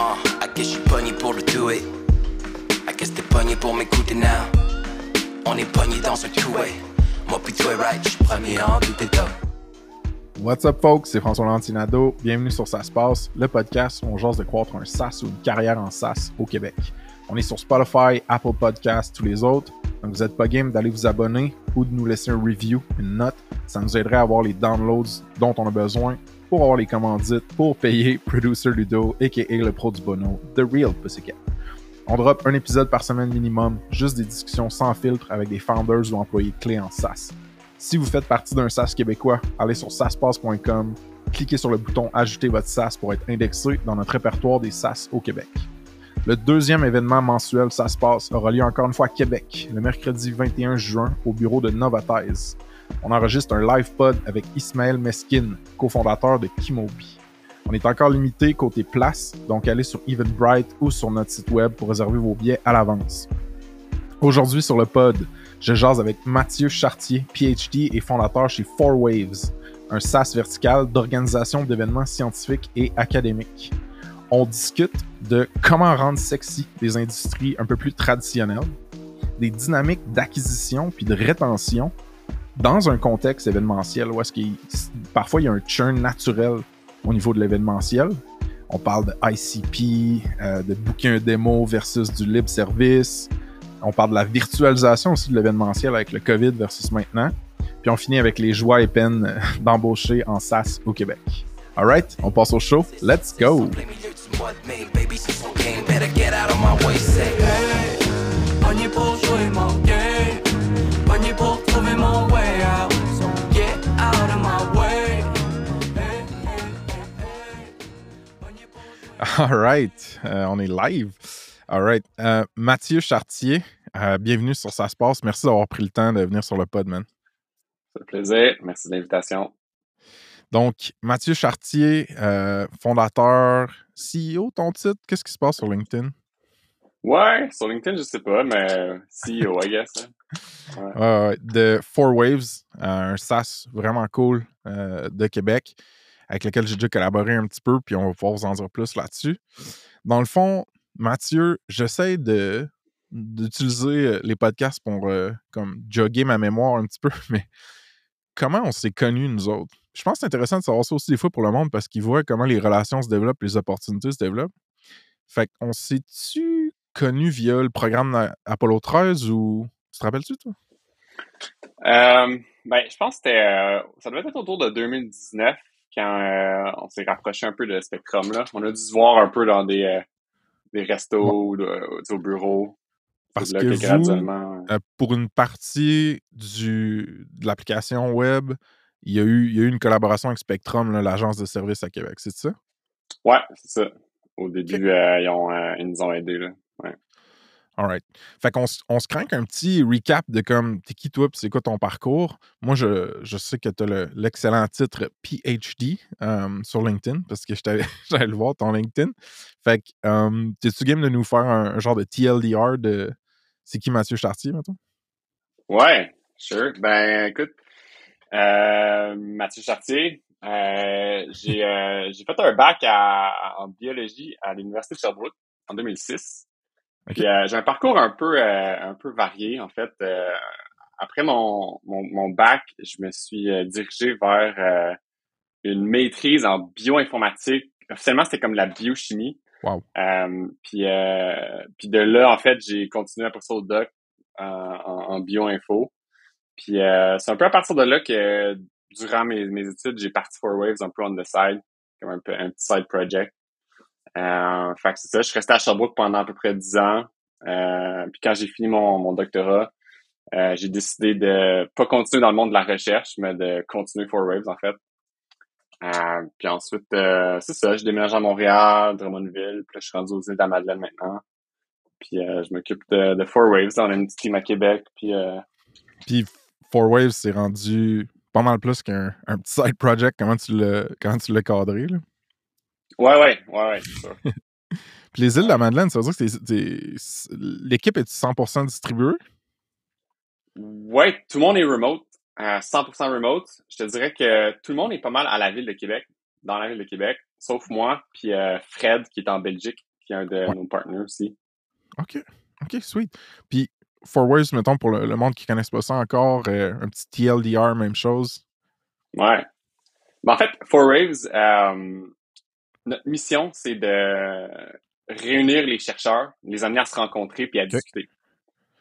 Uh, I guess pour le it. I guess t'es pour m'écouter now? On est dans two-way. Moi right, premier en. What's up, folks? C'est François Lantinado. Bienvenue sur Ça se passe, le podcast où on jase de croître un SaaS ou une carrière en SaaS au Québec. On est sur Spotify, Apple Podcasts, tous les autres. Donc, vous n'êtes pas game d'aller vous abonner ou de nous laisser un review, une note. Ça nous aiderait à avoir les downloads dont on a besoin pour avoir les commandites, pour payer Producer Ludo, a.k.a. le pro du bono, The Real Pussycat. On drop un épisode par semaine minimum, juste des discussions sans filtre avec des founders ou employés clés en SaaS. Si vous faites partie d'un SaaS québécois, allez sur saspass.com, cliquez sur le bouton Ajouter votre SaaS pour être indexé dans notre répertoire des SaaS au Québec. Le deuxième événement mensuel passe aura lieu encore une fois à Québec, le mercredi 21 juin, au bureau de Novatise. On enregistre un live pod avec Ismaël Meskin, cofondateur de Kimobi. On est encore limité côté place, donc allez sur Eventbrite ou sur notre site web pour réserver vos billets à l'avance. Aujourd'hui sur le pod, je jase avec Mathieu Chartier, PhD et fondateur chez Four Waves, un SaaS vertical d'organisation d'événements scientifiques et académiques. On discute de comment rendre sexy des industries un peu plus traditionnelles, des dynamiques d'acquisition puis de rétention dans un contexte événementiel où est-ce qu'il parfois il y a un churn naturel au niveau de l'événementiel. On parle de ICP, euh, de booker un démo versus du libre service. On parle de la virtualisation aussi de l'événementiel avec le COVID versus maintenant. Puis on finit avec les joies et peines d'embaucher en SaaS au Québec. Alright, on passe au show. Let's go! Jouer Alright, euh, on est live. Alright, euh, Mathieu Chartier, euh, bienvenue sur Ça se passe. Merci d'avoir pris le temps de venir sur le pod, man. Ça fait plaisir. Merci de l'invitation. Donc, Mathieu Chartier, euh, fondateur, CEO, ton titre, qu'est-ce qui se passe sur LinkedIn? Ouais, sur LinkedIn, je sais pas, mais CEO, I guess. hein. De Four Waves, euh, un SaaS vraiment cool euh, de Québec, avec lequel j'ai déjà collaboré un petit peu, puis on va pouvoir vous en dire plus là-dessus. Dans le fond, Mathieu, j'essaie de d'utiliser euh, les podcasts pour comme jogger ma mémoire un petit peu, mais comment on s'est connus, nous autres? Je pense que c'est intéressant de savoir ça aussi des fois pour le monde parce qu'ils voient comment les relations se développent, les opportunités se développent. Fait qu'on s'est-tu connus via le programme Apollo 13 ou. Tu te rappelles-tu, toi? Euh, ben, je pense que c'était, euh, ça devait être autour de 2019 quand euh, on s'est rapproché un peu de Spectrum. Là. On a dû se voir un peu dans des, des restos ou au bureau. Parce là que vous, graduellement. Pour une partie du, de l'application web, il y, a eu, il y a eu une collaboration avec Spectrum, l'agence de services à Québec, c'est ça? Ouais, c'est ça. Au début, ils, ont, ils nous ont aidés. Là. Alright. Fait qu'on on se craint un petit recap de comme t'es qui toi c'est quoi ton parcours? Moi, je, je sais que tu as l'excellent titre PhD sur LinkedIn parce que j'allais le voir ton LinkedIn. Fait que t'es-tu game de nous faire un, genre de TLDR de c'est qui Mathieu Chartier, maintenant? Ouais, sure. Ben, écoute, euh, Mathieu Chartier, euh, j'ai euh, j'ai fait un bac en biologie à l'Université de Sherbrooke en 2006. Euh, j'ai un parcours un peu euh, un peu varié, en fait. Euh, après mon, mon, mon bac, je me suis euh, dirigé vers euh, une maîtrise en bioinformatique. Officiellement, c'était comme la biochimie. Wow. Euh, puis, euh, puis de là, en fait, j'ai continué après ça au doc euh, en, en bioinfo. Puis euh, c'est un peu à partir de là que durant mes, mes études, j'ai parti for Waves un peu on the side, comme un, peu, un petit side project. Euh, c'est ça, je suis resté à Sherbrooke pendant à peu près 10 ans. Euh, puis quand j'ai fini mon, mon doctorat, euh, j'ai décidé de pas continuer dans le monde de la recherche, mais de continuer for Waves en fait. Euh, puis ensuite, c'est ça, je déménage à Montréal, Drummondville, puis là, je suis rendu aux îles de la Madeleine maintenant. Puis je m'occupe de, de Four Waves, on a une petite team à Québec, puis Puis Four Waves s'est rendu pas mal plus qu'un un petit side project. Comment tu l'as comment tu l'as cadré, là? Ouais, ouais, ouais, ouais, c'est sûr. Puis les îles de la Madeleine, ça veut dire que l'équipe est 100% distribuée? Ouais, tout le monde est remote, euh, 100% remote. Je te dirais que tout le monde est pas mal à la ville de Québec, dans la ville de Québec, sauf moi, puis euh, Fred qui est en Belgique. qui est un de Ouais. nos partners aussi. OK. OK, sweet. Puis, Four Waves, mettons, pour le, le monde qui ne connaisse pas ça encore, euh, un petit TLDR, même chose. Ouais. Ben, en fait, Four Waves, euh, notre mission, c'est de réunir les chercheurs, les amener à se rencontrer puis à discuter.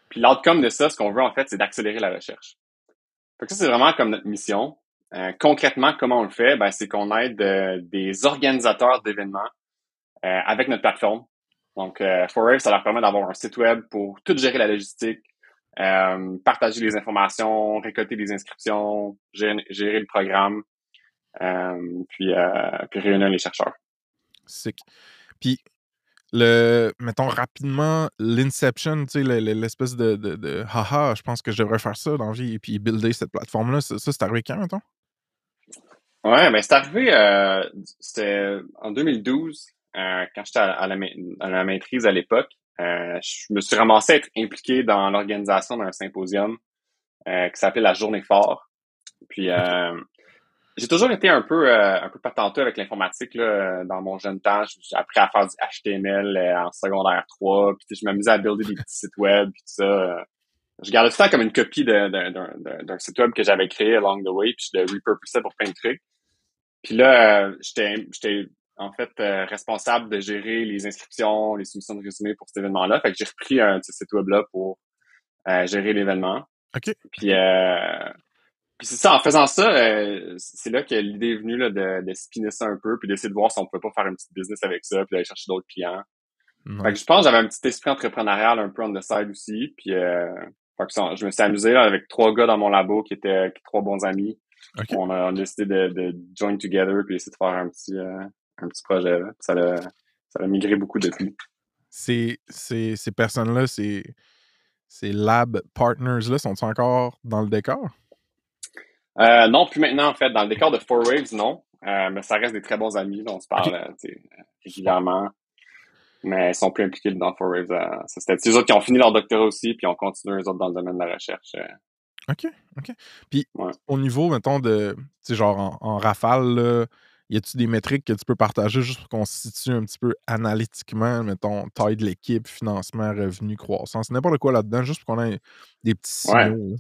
Puis l'outcome de ça, ce qu'on veut en fait, c'est d'accélérer la recherche. Fait que ça, c'est vraiment comme notre mission. Euh, concrètement, comment on le fait? Ben, c'est qu'on aide euh, des organisateurs d'événements euh, avec notre plateforme. Donc, euh, Forever, ça leur permet d'avoir un site web pour tout gérer la logistique, euh, partager les informations, récolter les inscriptions, gérer, gérer le programme, euh, puis, euh, puis réunir les chercheurs. Sick. Puis, le, mettons rapidement, l'Inception, l'espèce de, de, de haha, je pense que je devrais faire ça dans la vie et puis builder cette plateforme-là. Ça, ça, c'est arrivé quand, mettons? Ouais, ben c'est arrivé, euh, c'était en 2012, euh, quand j'étais à, à la, ma- à la maîtrise à l'époque. Euh, je me suis ramassé à être impliqué dans l'organisation d'un symposium qui s'appelait la Journée Fort. Puis euh, j'ai toujours été un peu euh, un peu patenteux avec l'informatique là, dans mon jeune temps. J'ai appris à faire du HTML euh, en secondaire 3, puis je m'amusais à builder des petits sites web, puis tout ça. euh. Je gardais tout temps comme une copie de- de- d'un d'un- d'un site web que j'avais créé along the way, puis je le repurposais pour plein de trucs. Puis là, euh, j'étais j'étais en fait responsable de gérer les inscriptions, les soumissions de résumés pour cet événement-là. Fait que j'ai repris un petit site web-là pour gérer l'événement. OK. Puis, puis c'est ça, en faisant ça, euh, c'est là que l'idée est venue là, de, de spinner ça un peu, puis d'essayer de voir si on pouvait pas faire une petite business avec ça, puis d'aller chercher d'autres clients. Fait que je pense que j'avais un petit esprit entrepreneurial un peu on the side aussi. Puis euh, fait que ça, je me suis amusé là, avec trois gars dans mon labo qui étaient trois bons amis. On, a, on a décidé de, de join together puis essayer de faire un petit euh, un petit projet. Là. Ça a, ça a migré beaucoup depuis. Ces, ces, ces personnes-là, ces, ces lab partners-là, sont-ils encore dans le décor? Euh, non, plus maintenant en fait. Dans le décor de Four Waves, non. Euh, mais ça reste des très bons amis. là. on se parle Ok. euh, régulièrement. Mais ils sont plus impliqués dans Four Waves. euh, c'était c'est eux autres qui ont fini leur doctorat aussi, puis ont continué eux autres dans le domaine de la recherche. OK, OK. Puis Ouais. au niveau, mettons, de, tu genre en, en rafale, là, y a-tu des métriques que tu peux partager juste pour qu'on se situe un petit peu analytiquement, mettons, taille de l'équipe, financement, revenu, croissance, n'importe quoi là-dedans, juste pour qu'on ait des petits signaux.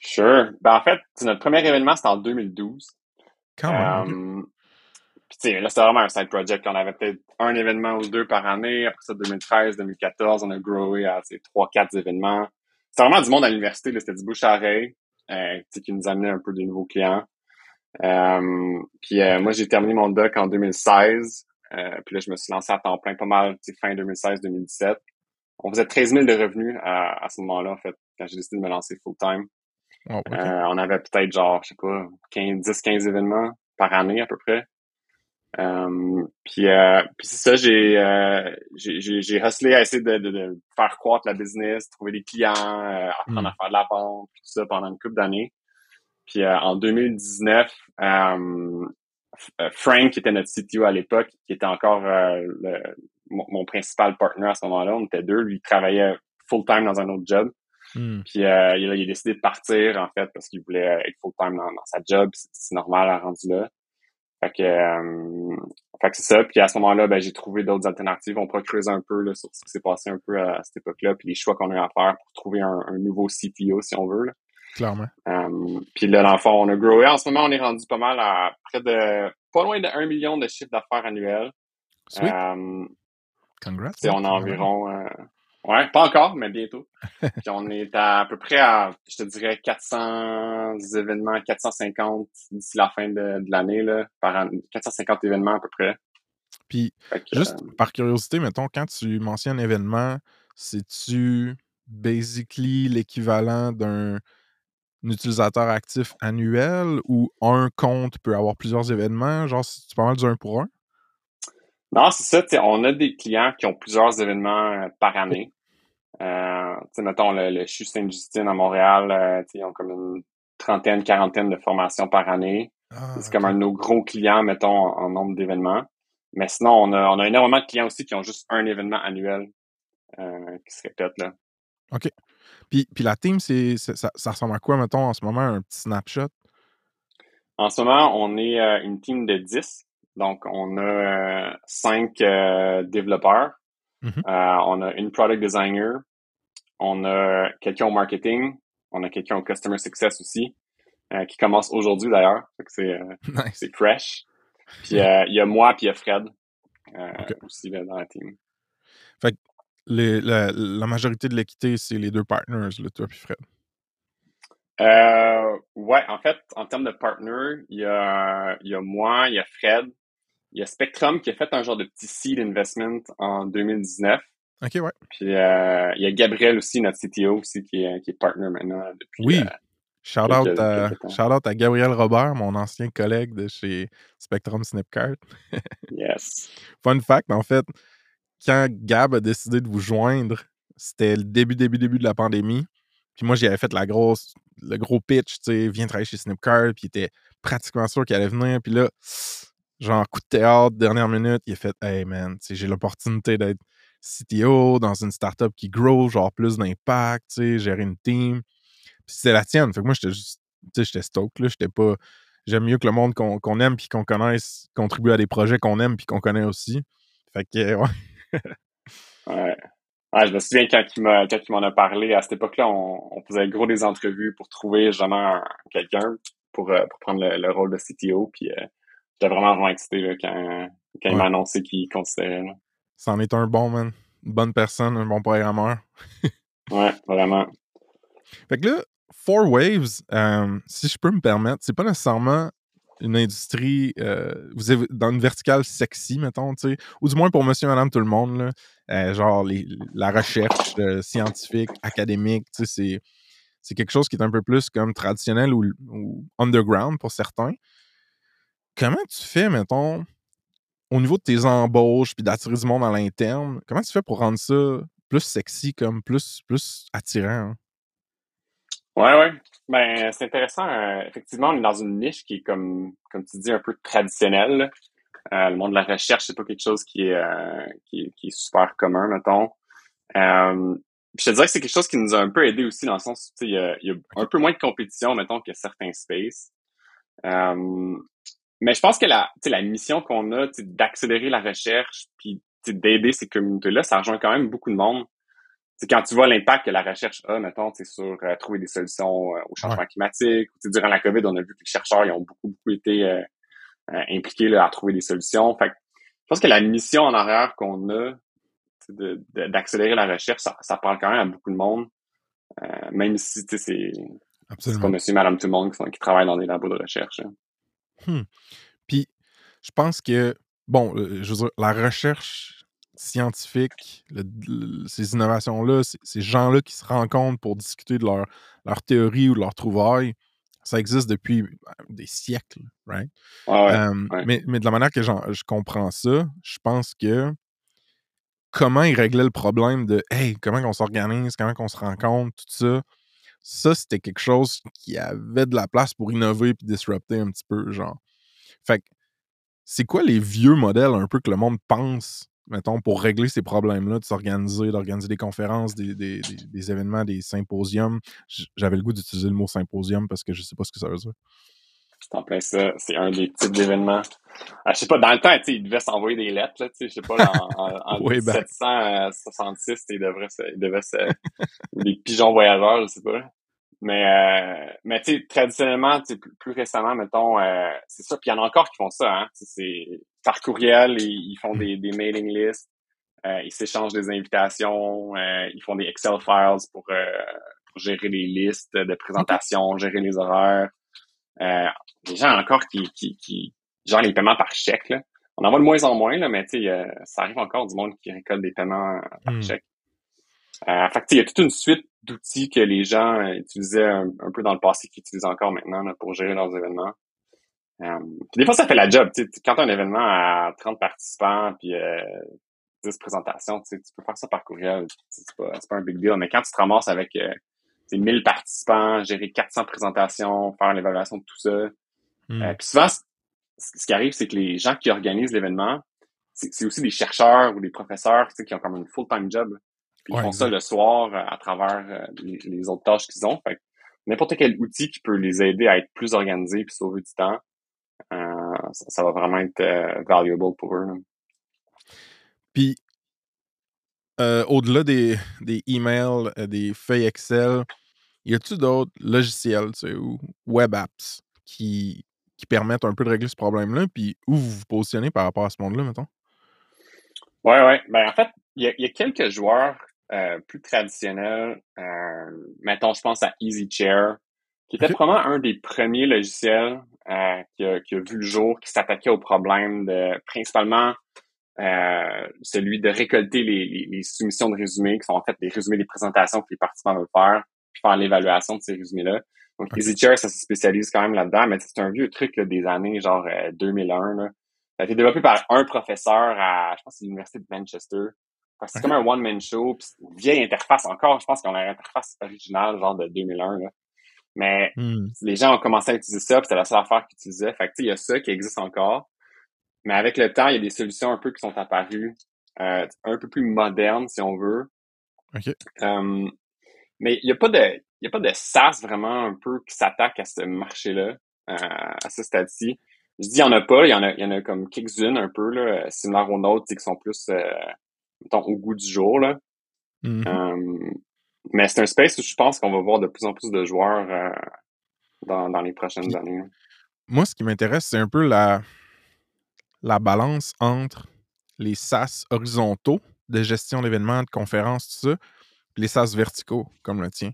Sure. Ben, en fait, notre premier événement, c'était en 2012. Quand même. Euh, Puis tu sais, là, c'était vraiment un side project. On avait peut-être un événement ou deux par année. Après ça, 2013, 2014, on a growé à sais, trois, quatre événements. C'était vraiment du monde à l'université. là. C'était du bouche à oreille, euh, qui nous amenait un peu de nouveaux clients. Euh, puis euh, moi, j'ai terminé mon doc en 2016. Euh, puis là, je me suis lancé à temps plein pas mal, fin 2016-2017. On faisait 13 000 de revenus à, à ce moment-là, en fait, quand j'ai décidé de me lancer full-time. Oh, ok. Euh, on avait peut-être genre, je sais pas, 15, 10, 15 événements par année à peu près. Euh, puis euh, puis c'est ça, j'ai, euh, j'ai, j'ai, j'ai hustlé à essayer de, de, de faire croître la business, trouver des clients, euh, apprendre Mm. à faire de la vente, tout ça pendant une couple d'années. Puis en 2019, euh, F- euh, Frank, qui était notre CTO à l'époque, qui était encore le- mon, mon principal partner à ce moment-là, on était deux, lui il travaillait full-time dans un autre job. Hmm. Puis euh, il, a, il a décidé de partir, en fait, parce qu'il voulait être full-time dans, dans sa job. C'est, normal à rendu là. Fait que, euh, fait que c'est ça. Puis à ce moment-là, ben, j'ai trouvé d'autres alternatives. On pourra creuser un peu là, sur ce qui s'est passé un peu à, cette époque-là, puis les choix qu'on a eu à faire pour trouver un, un nouveau CTO, si on veut. Là. Clairement. Euh, puis là, dans le fond, on a growé. En ce moment, on est rendu pas mal à près de pas loin de 1 million de chiffre d'affaires annuel. Sweet. Euh, Congrats. on a environ... euh, ouais, pas encore, mais bientôt. Puis on est à, à peu près à, je te dirais, 400 événements, 450 d'ici la fin de, de l'année, là, par an, 450 événements à peu près. Puis, que, juste euh, par curiosité, mettons, quand tu mentionnes événement, c'est-tu basically l'équivalent d'un utilisateur actif annuel ou un compte peut avoir plusieurs événements? Genre, tu parles du un pour un? Non, c'est ça. On a des clients qui ont plusieurs événements euh, par année. Euh, mettons, le, le CHU Sainte-Justine à Montréal, euh, ils ont comme une trentaine, quarantaine de formations par année. Ah, c'est comme un de nos gros clients, mettons, en, en nombre d'événements. Mais sinon, on a, on a énormément de clients aussi qui ont juste un événement annuel euh, qui se répète. Là. Puis, puis la team, c'est, c'est- ça, ça ressemble à quoi, mettons, en ce moment, un petit snapshot? En ce moment, on est euh, une team de 10. Donc, on a euh, cinq euh, développeurs. Mhm. Euh, on a une product designer. On a quelqu'un au marketing. On a quelqu'un au customer success aussi, qui commence aujourd'hui d'ailleurs. Fait que c'est Nice. fresh. Puis euh, il y a moi puis il y a Fred aussi là, dans la team. Les- la, la majorité de l'équité, c'est les deux partners, là, toi puis Fred. Euh, ouais, en fait, en termes de partner, il y a, il y a moi, il y a Fred, il y a Spectrum qui a fait un genre de petit seed investment en 2019. Ok, ouais. Puis euh, il y a Gabriel aussi, notre CTO aussi, qui est, qui est partner maintenant depuis. Oui. euh, Shout out, à, shout out à Gabriel Robert, mon ancien collègue de chez Spectrum Snipcart. yes. Fun fact, en fait, quand Gab a décidé de vous joindre, c'était le début, début, début de la pandémie. Puis moi, j'y avais fait la grosse, le gros pitch, tu sais, viens travailler chez Snipcart, puis il était pratiquement sûr qu'il allait venir. Puis là, genre, coup de théâtre, dernière minute, il a fait Hey man, j'ai l'opportunité d'être CTO dans une startup qui grow, genre plus d'impact, gérer une team. Puis c'était la tienne. Fait que moi, j'étais juste, j'étais stoked, là. J'étais pas. J'aime mieux que le monde qu'on aime puis qu'on connaisse contribue à des projets qu'on aime puis qu'on connaît aussi. Fait que, ouais. Ouais. Ouais, je me souviens quand il m'en a parlé, à cette époque-là, on, faisait gros des entrevues pour trouver justement un- quelqu'un pour, euh, pour prendre le, le rôle de CTO. Puis euh, j'étais vraiment vraiment excité là, quand, quand il m'a annoncé qu'il considérait. là. C'en est un bon, man. Une bonne personne, un bon programmeur. Ouais, vraiment. Fait que là, Four Waves, euh, si je peux me permettre, c'est pas nécessairement une industrie, euh, vous avez dans une verticale sexy, mettons, tu sais, ou du moins pour monsieur, madame, tout le monde, là, euh, genre les- la recherche euh, scientifique, académique, tu sais, c'est, c'est quelque chose qui est un peu plus comme traditionnel ou, ou underground pour certains. Comment tu fais, mettons, au niveau de tes embauches puis d'attirer du monde à l'interne, comment tu fais pour rendre ça plus sexy, comme plus, plus attirant? hein? Ouais, ouais. Ben, c'est intéressant. euh, effectivement, on est dans une niche qui est comme, comme tu dis, un peu traditionnelle. Euh, le monde de la recherche, c'est pas quelque chose qui est, euh, qui, est- qui est super commun, mettons. Je te dirais que c'est quelque chose qui nous a un peu aidé aussi dans le sens, tu sais, il y a, il y a un peu moins de compétition, mettons, que certains spaces. Mais je pense que la, la mission qu'on a, d'accélérer la recherche, puis d'aider ces communautés-là, ça rejoint quand même beaucoup de monde. C'est quand tu vois l'impact que la recherche a, mettons, sur euh, trouver des solutions euh, au changement climatique. Durant la COVID, on a vu que les chercheurs ils ont beaucoup, beaucoup été euh, euh, impliqués là, à trouver des solutions. Fait que je pense que la mission en arrière qu'on a, d'accélérer la recherche, ça, ça parle quand même à beaucoup de monde. Euh, même si c'est Absolument. monsieur, madame, tout le monde qui, sont- qui travaillent dans des labos de recherche. hein. Puis, je pense que, bon, euh, je veux dire, la recherche scientifique, le- le- ces innovations-là, ces, ces gens-là qui se rencontrent pour discuter de leur, leur théorie ou de leur trouvaille, ça existe depuis euh, des siècles, right? Ah ouais. Euh, ouais. mais, mais de la manière que je comprends ça, je pense que comment ils réglaient le problème de hey, comment on s'organise, comment on se rencontre, tout ça, ça, c'était quelque chose qui avait de la place pour innover puis disrupter un petit peu, genre. Fait que c'est quoi les vieux modèles un peu que le monde pense, mettons, pour régler ces problèmes-là, de s'organiser, d'organiser des conférences, des, des- des- événements, des symposiums? J'avais le goût d'utiliser le mot symposium parce que je sais pas ce que ça veut dire. C'est en plein ça. C'est un des types d'événements. Ah, je sais pas, dans le temps, ils devaient s'envoyer des lettres, là, tu sais, je sais pas, en, en, en Way back. 1766, ils devraient se, ils devaient se, des pigeons voyageurs, je sais pas. Mais, euh, mais tu sais, traditionnellement, tu sais, plus, plus récemment, mettons, euh, c'est ça. Puis il y en a encore qui font ça, hein. C'est par courriel, ils, ils font des, des mailing lists, euh, ils s'échangent des invitations, euh, ils font des Excel files pour, euh, pour gérer les listes de présentation, gérer les horaires. Euh, les gens encore qui, qui, qui gèrent les paiements par chèque. Là. On en voit de moins en moins, là, mais tu sais, euh, ça arrive encore du monde qui récolte des paiements par Hmm. chèque. Euh, fait que, tu sais, il y a toute une suite d'outils que les gens euh, utilisaient un, un peu dans le passé, qu'ils utilisent encore maintenant là, pour gérer leurs événements. Euh, des fois, ça fait la job. tu sais. Quand tu as un événement à 30 participants puis euh, 10 présentations, tu peux faire ça par courriel. C'est pas, c'est pas un big deal. Mais quand tu te ramasses avec sais, 1000 participants, gérer 400 présentations, faire l'évaluation de tout ça, Hmm. euh, puis souvent, ce qui arrive, c'est que les gens qui organisent l'événement, c'est c'est aussi des chercheurs ou des professeurs tu sais, qui ont comme une full-time job. Puis Ouais, ils font ça le soir euh, à travers euh, les, les autres tâches qu'ils ont. Fait n'importe quel outil qui peut les aider à être plus organisés puis sauver du temps, euh, ça, ça va vraiment être euh, valuable pour eux. là. Puis, euh, au-delà des, des emails, des feuilles Excel, y a-tu d'autres logiciels tu sais, ou web apps qui, qui permettent un peu de régler ce problème-là? Puis, où vous vous positionnez par rapport à ce monde-là, mettons? Ouais, ouais. Ben, en fait, il y y a quelques joueurs euh, plus traditionnels. Euh, mettons, je pense à EasyChair, qui était Ok. probablement un des premiers logiciels euh, qui, a, qui a vu le jour, qui s'attaquait au problème de principalement euh, celui de récolter les, les, les soumissions de résumés, qui sont en fait des résumés des présentations que les participants veulent faire, puis faire l'évaluation de ces résumés-là. Donc, Ok. EasyChair, ça se spécialise quand même là-dedans, mais c'est un vieux truc là, des années genre euh, 2001. Là. Ça a été développé par un professeur à, je pense, c'est l'université de Manchester. C'est comme un one-man show, puis c'est une vieille interface encore. Je pense qu'on a l'interface originale, genre de 2001. Là. Mais Hmm. les gens ont commencé à utiliser ça, puis c'était la seule affaire qu'ils utilisaient. Fait que, il y a ça qui existe encore. Mais avec le temps, il y a des solutions un peu qui sont apparues, euh, un peu plus modernes, si on veut. OK. Euh, mais il n'y a pas de, il y a pas de SaaS vraiment un peu qui s'attaque à ce marché-là, euh, à ce stade-ci. Je dis il y en a pas, il y en a, il y en a comme quelques-unes un peu, là, similaires aux nôtres, qui sont plus, euh, mettons, au goût du jour, là. Mhm. Euh, mais c'est un space où je pense qu'on va voir de plus en plus de joueurs dans, dans les prochaines années. Moi, ce qui m'intéresse, c'est un peu la, la balance entre les SaaS horizontaux de gestion d'événements, de conférences, tout ça, les SaaS verticaux, comme le tien.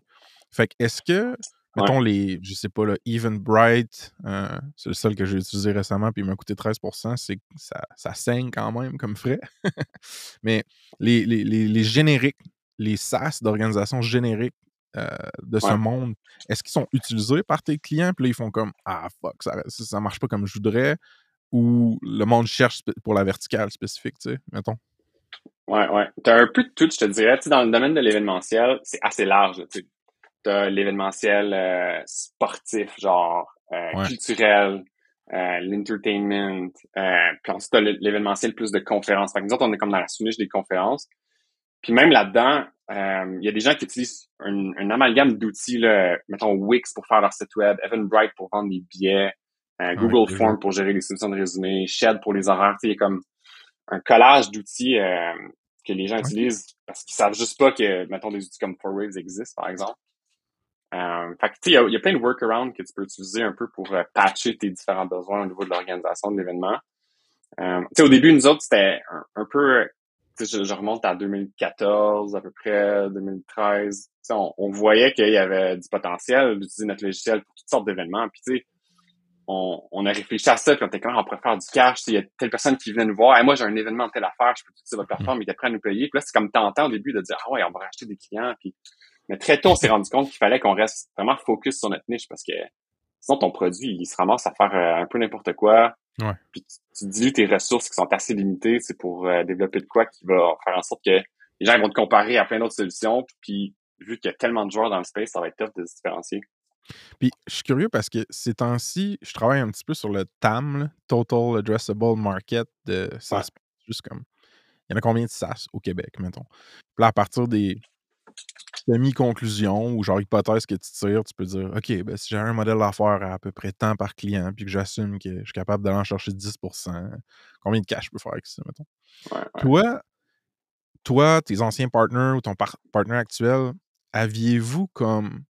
Fait que, est-ce que, mettons, les, je sais pas, le Eventbrite, euh, c'est le seul que j'ai utilisé récemment, puis il m'a coûté 13% c'est que ça, ça saigne quand même comme frais. Mais les, les, les, les génériques, les SaaS d'organisations génériques euh, de ce monde, est-ce qu'ils sont utilisés par tes clients? Puis là, ils font comme Ah fuck, ça, ça, marche pas comme je voudrais. Ou le monde cherche pour la verticale spécifique, tu sais, mettons? Ouais, ouais. T'as un peu de tout, je te dirais. Tu sais, dans le domaine de l'événementiel, c'est assez large. Tu. T'as l'événementiel euh, sportif, genre euh, Ouais. culturel, euh, l'entertainment. Euh, puis ensuite, t'as l'é- l'événementiel plus de conférences. Fait que nous autres, on est comme dans la sous-niche des conférences. Puis même là-dedans, euh, il y a des gens qui utilisent un, un amalgame d'outils, là, mettons Wix pour faire leur site web, Eventbrite pour vendre des billets, euh, Google déjà. Form pour gérer les solutions de résumé, Shed pour les horaires. Tu il y a comme un collage d'outils euh, que les gens utilisent parce qu'ils savent juste pas que, mettons, des outils comme 4Waves existent, par exemple. Euh, fait que, tu sais, il y a, il y a plein de workarounds que tu peux utiliser un peu pour euh, patcher tes différents besoins au niveau de l'organisation de l'événement. Euh, tu sais, au début, nous autres, c'était un, un peu, tu sais, je, je remonte à 2014, à peu près, 2013. Tu sais, on, on voyait qu'il y avait du potentiel d'utiliser notre logiciel pour toutes sortes d'événements. Puis, tu sais, on, on a réfléchi à ça, puis on était comment on pourrait faire du cash. Il y a telle personne qui venait nous voir, hey, moi j'ai un événement de telle affaire, je peux utiliser votre plateforme, il était prêt à nous payer. Puis là, c'est comme tentant au début de dire Ah ouais, on va racheter des clients. Puis... Mais très tôt, on s'est rendu compte qu'il fallait qu'on reste vraiment focus sur notre niche parce que sinon ton produit, il se ramasse à faire euh, un peu n'importe quoi. Ouais. Puis tu, tu dilues tes ressources qui sont assez limitées, c'est pour euh, développer de quoi qui va faire en sorte que les gens vont te comparer à plein d'autres solutions. Puis vu qu'il y a tellement de joueurs dans le space, ça va être tough de se différencier. Puis je suis curieux parce que ces temps-ci, je travaille un petit peu sur le TAM, là, Total Addressable Market de SaaS. Juste comme. Il y en a combien de SaaS au Québec, mettons? Puis là, à partir des semi-conclusions ou genre hypothèses que tu tires, tu peux dire OK, ben, si j'ai un modèle d'affaires à à peu près tant par client, puis que j'assume que je suis capable d'aller en chercher 10% combien de cash je peux faire avec ça, mettons? Ouais, ouais. Toi, toi, tes anciens partners ou ton par- partner actuel, aviez-vous comme,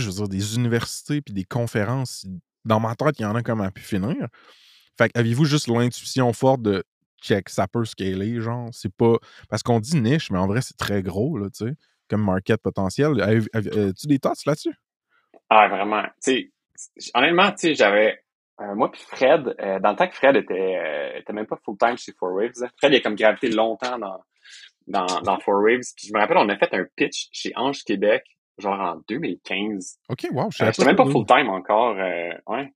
je veux dire, des universités puis des conférences? Dans ma tête, il y en a comme à pu finir. Fait que aviez-vous juste l'intuition forte de check, ça peut scaler, genre? C'est pas. Parce qu'on dit niche, mais en vrai, c'est très gros, là, tu sais, comme market potentiel. As-tu des thoughts là-dessus? Ah, vraiment. Tu sais, honnêtement, tu sais, j'avais euh, moi puis Fred, euh, dans le temps que Fred était, euh, était même pas full-time chez Four Waves, hein. Fred il a comme gravité longtemps dans, dans, dans Four Waves. Puis je me rappelle, on a fait un pitch chez Ange Québec, genre en 2015. Ok, wow, je Euh, savais J'étais même pas full-time encore. euh, ouais.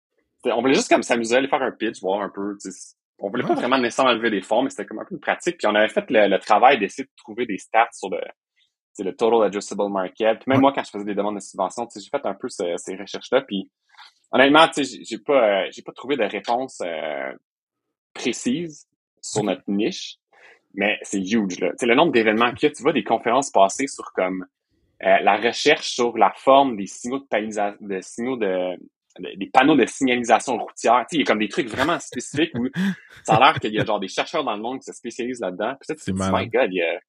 On voulait juste comme s'amuser, aller faire un pitch, voir un peu. On voulait pas Ah. vraiment nécessairement lever des fonds, mais c'était comme un peu une pratique. Puis on avait fait le, le travail d'essayer de trouver des stats sur le, le Total Addressable Market. Puis même Ouais. moi, quand je faisais des demandes de subvention, j'ai fait un peu ce- ces recherches-là. Puis honnêtement, tu sais, j'ai- pas, euh, j'ai pas trouvé de réponse euh, précise sur notre niche, mais c'est huge. Là. Tu sais, le nombre d'événements qu'il y a, tu vois des conférences passées sur comme euh, la recherche sur la forme des signaux de, signaux de des des panneaux de signalisation routière. Tu sais, il y a comme des trucs vraiment spécifiques où ça a l'air qu'il y a genre des chercheurs dans le monde qui se spécialisent là-dedans. Puis ça, tu te C'est my God, il y a,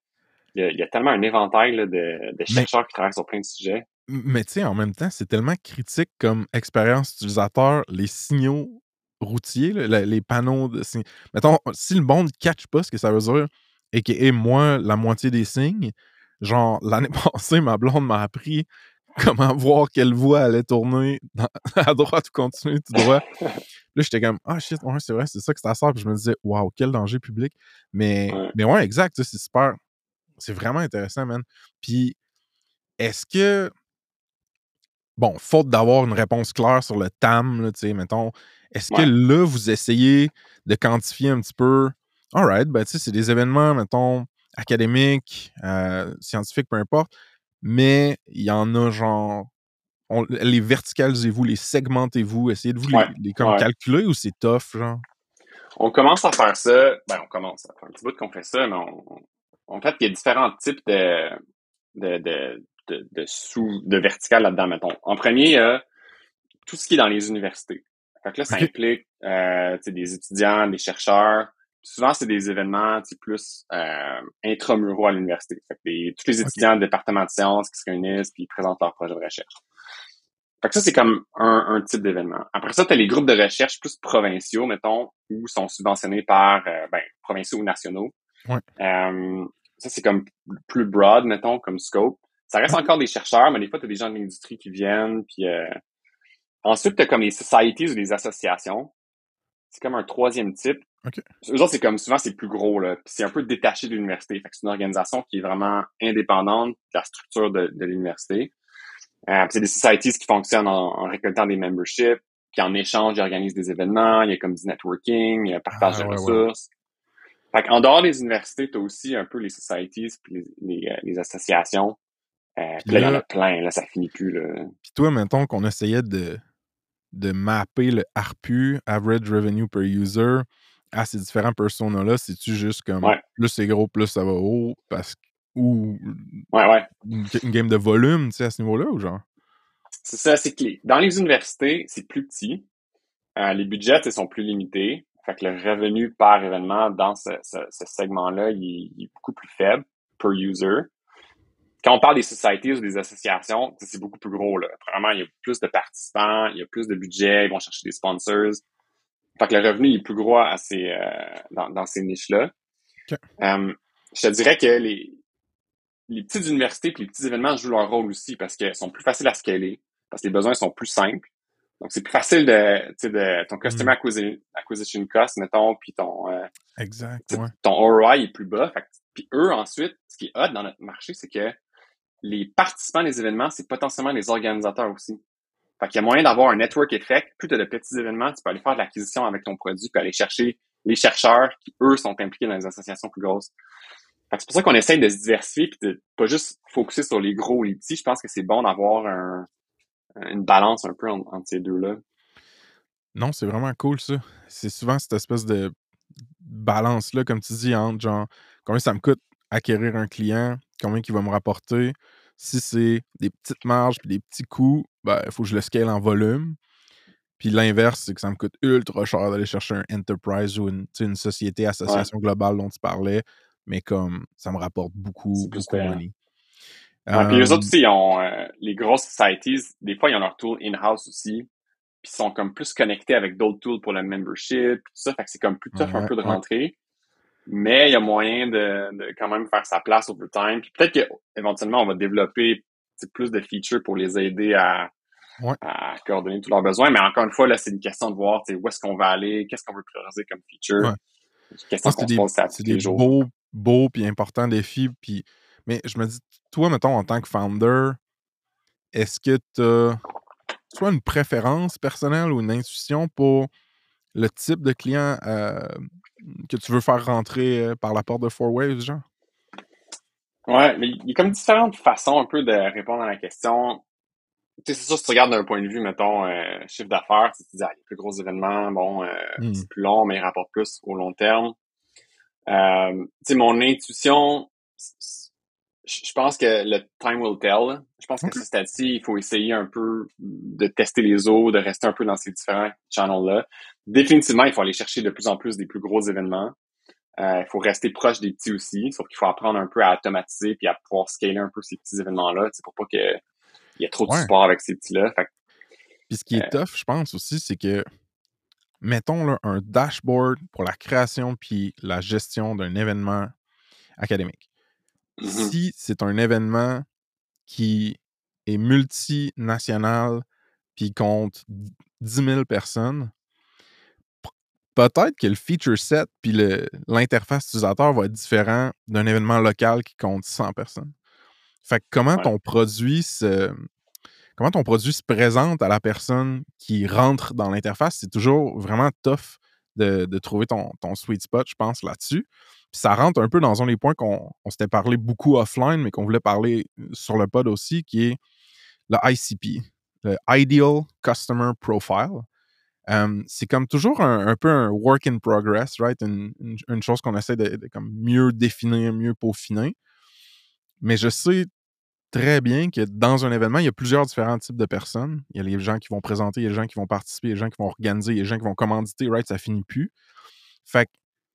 il y a, il y a tellement un éventail là, de, de chercheurs qui travaillent sur plein de sujets. Mais tu sais, en même temps, c'est tellement critique comme expérience utilisateur, les signaux routiers, là, les panneaux de signes. Mettons, si le monde ne catch pas ce que ça veut dire, et que et moi, la moitié des signes, genre, l'année passée, ma blonde m'a appris comment voir quelle voie allait tourner dans- à droite ou continuer tout droit. Là, j'étais comme, ah shit, ouais, c'est vrai, c'est ça que ça sert. Puis je me disais, waouh, quel danger public. Mais Ouais. mais ouais, exact, c'est super. C'est vraiment intéressant, man. Puis, est-ce que, bon, faute d'avoir une réponse claire sur le TAM, là, tu sais, mettons, est-ce que là, vous essayez de quantifier un petit peu, alright, ben, tu sais, c'est des événements, mettons, académiques, euh, scientifiques, peu importe, mais il y en a genre, on- les verticalisez-vous, les segmentez-vous, essayez de vous les- Ouais, les, comme ouais. calculer ou c'est tough, genre? On commence à faire ça. Ben, on commence. Ça fait un petit bout qu'on fait ça, mais on, en fait, il y a différents types de, de, de, de, de sous, de verticales là-dedans, mettons. En premier, il y a tout ce qui est dans les universités. Fait que là, ça implique, euh, des étudiants, des chercheurs. Souvent, c'est des événements, plus, euh, intramuraux à l'université. Fait que des- tous les étudiants du département de sciences qui se réunissent puis ils présentent leurs projets de recherche. Fait que ça, c'est comme un, un type d'événement. Après ça, tu as les groupes de recherche plus provinciaux, mettons, ou sont subventionnés par, euh, ben, provinciaux ou nationaux. Ouais. Euh, ça, c'est comme plus broad, mettons, comme scope. Ça reste encore des chercheurs, mais des fois, tu as des gens de l'industrie qui viennent. Puis euh, Ensuite, tu as comme les societies ou les associations. C'est comme un troisième type. Eux autres, c'est comme souvent, c'est plus gros. Là. C'est un peu détaché de l'université. Fait que c'est une organisation qui est vraiment indépendante de la structure de, de l'université. Euh, c'est des societies qui fonctionnent en, en récoltant des memberships, puis en échange, ils organisent des événements, il y a comme du networking, il y a un partage Ah, de ouais, ouais. ressources. Fait qu'en dehors des universités, tu as aussi un peu les societies puis les, les, euh, les associations. Euh, puis là, il y en a plein, là, ça finit plus. Là. Puis toi, mettons qu'on essayait de, de mapper le ARPU, Average Revenue Per User, à ces différents personas-là, c'est-tu juste comme Ouais. plus c'est gros, plus ça va haut, parce que ou Ouais, ouais. une, une game de volume, tu sais, à ce niveau-là, ou genre? C'est ça, c'est les- dans les universités, c'est plus petit. Euh, les budgets ils sont plus limités. Fait que le revenu par événement dans ce, ce, ce segment-là, il, il est beaucoup plus faible per user. Quand on parle des societies ou des associations, c'est beaucoup plus gros. Là. Vraiment, il y a plus de participants, il y a plus de budget, ils vont chercher des sponsors. Fait que le revenu est plus gros à ces, euh, dans, dans ces niches-là. Ok. Euh, je te dirais que les, les petites universités et les petits événements jouent leur rôle aussi parce qu'ils sont plus faciles à scaler, parce que les besoins sont plus simples. Donc, c'est plus facile de, tu sais, de ton customer acquisition, acquisition cost, mettons, puis ton, euh, Exact, ouais. ton ROI est plus bas. Puis eux, ensuite, ce qui est hot dans notre marché, c'est que les participants des événements, c'est potentiellement les organisateurs aussi. Fait qu'il y a moyen d'avoir un network effect. Plus tu as de petits événements, tu peux aller faire de l'acquisition avec ton produit, puis aller chercher les chercheurs qui, eux, sont impliqués dans les associations plus grosses. C'est pour ça qu'on essaye de se diversifier puis de pas juste focuser sur les gros ou les petits. Je pense que c'est bon d'avoir un- une balance un peu en- entre ces deux-là. Non, c'est vraiment cool, ça. C'est souvent cette espèce de balance-là, comme tu dis, entre genre, combien ça me coûte acquérir un client, combien il va me rapporter. Si c'est des petites marges puis des petits coûts, ben, il faut que je le scale en volume. Puis l'inverse, c'est que ça me coûte ultra cher d'aller chercher un enterprise ou une, société, association globale dont tu parlais, mais comme ça me rapporte beaucoup, beaucoup de money. Ouais, puis les Euh, autres aussi, ils ont euh, les grosses societies, des fois, ils ont leur tool in-house aussi. Puis ils sont comme plus connectés avec d'autres tools pour le membership, tout ça. Fait que c'est comme plus tough un peu de rentrer. Mais il y a moyen de, de quand même faire sa place over time. Puis peut-être qu'éventuellement, on va développer plus de features pour les aider à, Ouais. à coordonner tous leurs besoins. Mais encore une fois, là, c'est une question de voir où est-ce qu'on va aller, qu'est-ce qu'on veut prioriser comme feature. Ouais. C'est une question qu'on se à c'est les des jours. beaux, beaux puis importants défis. Puis... Mais je me dis, toi, mettons, en tant que founder, est-ce que tu as soit une préférence personnelle ou une intuition pour le type de client euh, que tu veux faire rentrer euh, par la porte de Four Waves, genre? Ouais, mais il y a comme différentes façons un peu de répondre à la question. Tu sais, c'est sûr, si tu regardes d'un point de vue, mettons, euh, chiffre d'affaires, si tu dis, ah, les plus gros événements, bon, euh, Hmm. c'est plus long, mais ils rapportent plus au long terme. Euh, tu sais, mon intuition, je pense que le time will tell. Je pense qu'à ce stade-ci, il faut essayer un peu de tester les eaux, de rester un peu dans ces différents channels-là. Définitivement, il faut aller chercher de plus en plus des plus gros événements. Euh, il faut rester proche des petits aussi, sauf qu'il faut apprendre un peu à automatiser puis à pouvoir scaler un peu ces petits événements-là, c'est pour pas qu'il y ait trop de Ouais. support avec ces petits-là. Puis ce qui est tough, je pense aussi, c'est que, mettons là, un dashboard pour la création puis la gestion d'un événement académique. mhm. Si c'est un événement qui est multinational puis compte 10 000 personnes, peut-être que le feature set puis l'interface utilisateur va être différent d'un événement local qui compte 100 personnes. Fait que comment Ouais. ton produit se comment ton produit se présente à la personne qui rentre dans l'interface, c'est toujours vraiment tough de, de trouver ton, ton sweet spot, je pense, là-dessus. Puis ça rentre un peu dans un des points qu'on on s'était parlé beaucoup offline, mais qu'on voulait parler sur le pod aussi, qui est le ICP, le Ideal Customer Profile. C'est comme toujours un, peu un work in progress, right? Une, chose qu'on essaie de, comme mieux définir, mieux peaufiner. Mais je sais très bien que dans un événement, il y a plusieurs différents types de personnes. Il y a les gens qui vont présenter, il y a les gens qui vont participer, il y a les gens qui vont organiser, il y a les gens qui vont commanditer, right? Ça finit plus. Fait que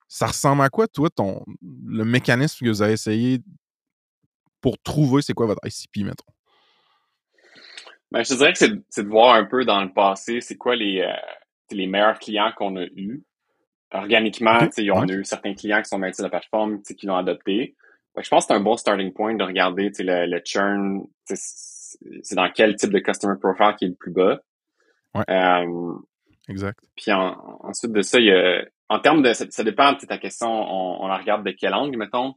ça ressemble à quoi, toi, ton, le mécanisme que vous avez essayé pour trouver c'est quoi votre ICP, mettons? Ben, je te dirais que c'est c'est de voir un peu dans le passé, c'est quoi les, euh, les meilleurs clients qu'on a eus. Organiquement, Ok, tu sais, on a eu certains clients qui sont mettis sur la plateforme, tu sais, qui l'ont adopté. Fait que je pense que c'est un bon starting point de regarder tu sais, le, le churn, c'est c'est dans quel type de customer profile qui est le plus bas. Ouais. Euh, Exact. puis en- ensuite de ça, il y a, en termes de, ça, ça dépend de ta question, on, on la regarde de quel angle, mettons.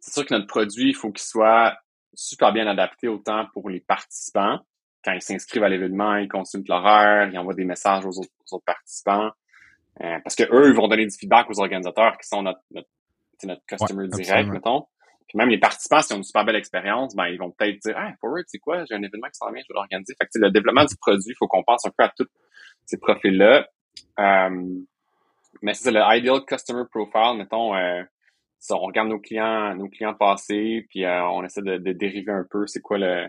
C'est sûr que notre produit, il faut qu'il soit super bien adapté autant pour les participants. Quand ils s'inscrivent à l'événement, ils consultent l'horaire, ils envoient des messages aux autres, aux autres participants. Euh, parce que eux, ils vont donner du feedback aux organisateurs qui sont notre, customer Ouais, direct, absolument. mettons. Puis même les participants, s'ils ont une super belle expérience, ben, ils vont peut-être dire, ah, Forward, c'est quoi? J'ai un événement qui s'en vient, je vais l'organiser. Fait que, le développement du produit, il faut qu'on pense un peu à tous ces profils-là. Euh, mais c'est le ideal customer profile, mettons, euh, ça, on regarde nos clients, nos clients passés, puis euh, on essaie de, de dériver un peu c'est quoi le,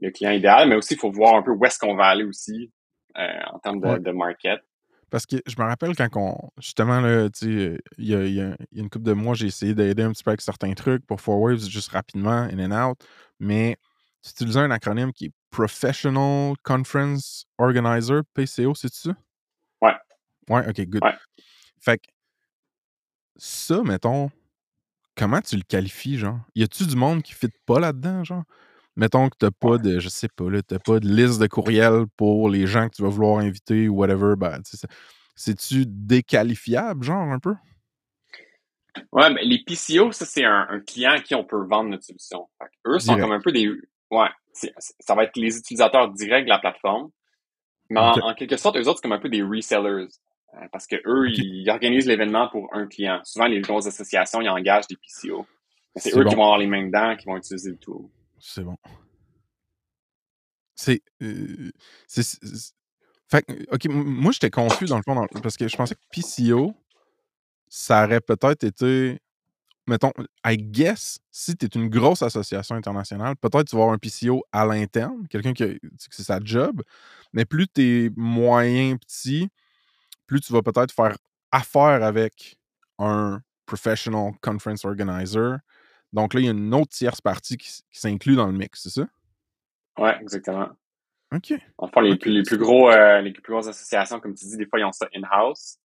le client idéal, mais aussi il faut voir un peu où est-ce qu'on va aller aussi euh, en termes de, Ouais. de market. Parce que je me rappelle quand on. Justement, là, tu sais, il y a, il y une couple de mois, j'ai essayé d'aider un petit peu avec certains trucs pour Four Waves, juste rapidement, in and out. Mais tu utilisais un acronyme qui est Professional Conference Organizer, PCO, c'est ça? Ouais. Ouais, ok, good. Ouais. Fait que ça, mettons, comment tu le qualifies, genre? Y a-tu du monde qui fit pas là-dedans, genre? Mettons que t'as pas Ouais. de, je sais pas, t'as pas de liste de courriels pour les gens que tu vas vouloir inviter ou whatever, ben, tu c'est-tu déqualifiable, genre, un peu? Ouais, mais les PCO, ça, c'est un, un client à qui on peut vendre notre solution. Eux sont Direct. comme un peu des. Ouais, ça va être les utilisateurs directs de la plateforme. Mais en, quelque sorte, eux autres, c'est comme un peu des resellers. Euh, Parce que eux, ils organisent l'événement pour un client. Souvent, les grosses associations, ils engagent des PCO. C'est C'est eux bon. qui vont avoir les mains dedans, qui vont utiliser le tool. C'est bon. C'est. c'est- Fait ok, moi j'étais confus dans le fond, parce que je pensais que PCO, ça aurait peut-être été. Mettons, I guess, si tu une grosse association internationale, peut-être tu vas avoir un PCO à l'interne, quelqu'un qui a- c'est sa job, mais plus tu es moyen petit, plus tu vas peut-être faire affaire avec un professional conference organizer. Donc là, il y a une autre tierce partie qui, s'inclut dans le mix, c'est ça? Ouais, exactement. OK. Enfin, les, plus, les plus gros, euh, les plus grosses associations, comme tu dis, des fois, ils ont ça in-house.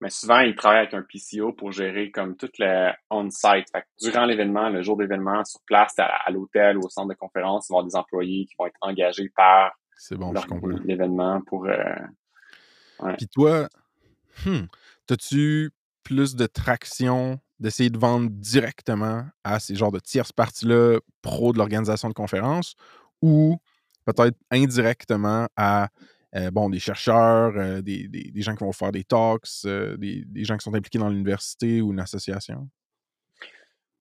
Mais souvent, ils travaillent avec un PCO pour gérer comme tout le on-site. Fait que durant l'événement, le jour d'événement, sur place, à, à l'hôtel ou au centre de conférence, ils vont avoir des employés qui vont être engagés par C'est bon, l'événement pour... euh, Puis toi, hmm, as-tu plus de traction d'essayer de vendre directement à ces genres de tierces parties-là pro de l'organisation de conférences ou peut-être indirectement à euh, bon, des chercheurs, euh, des, des- des gens qui vont faire des talks, euh, des, des gens qui sont impliqués dans l'université ou une association?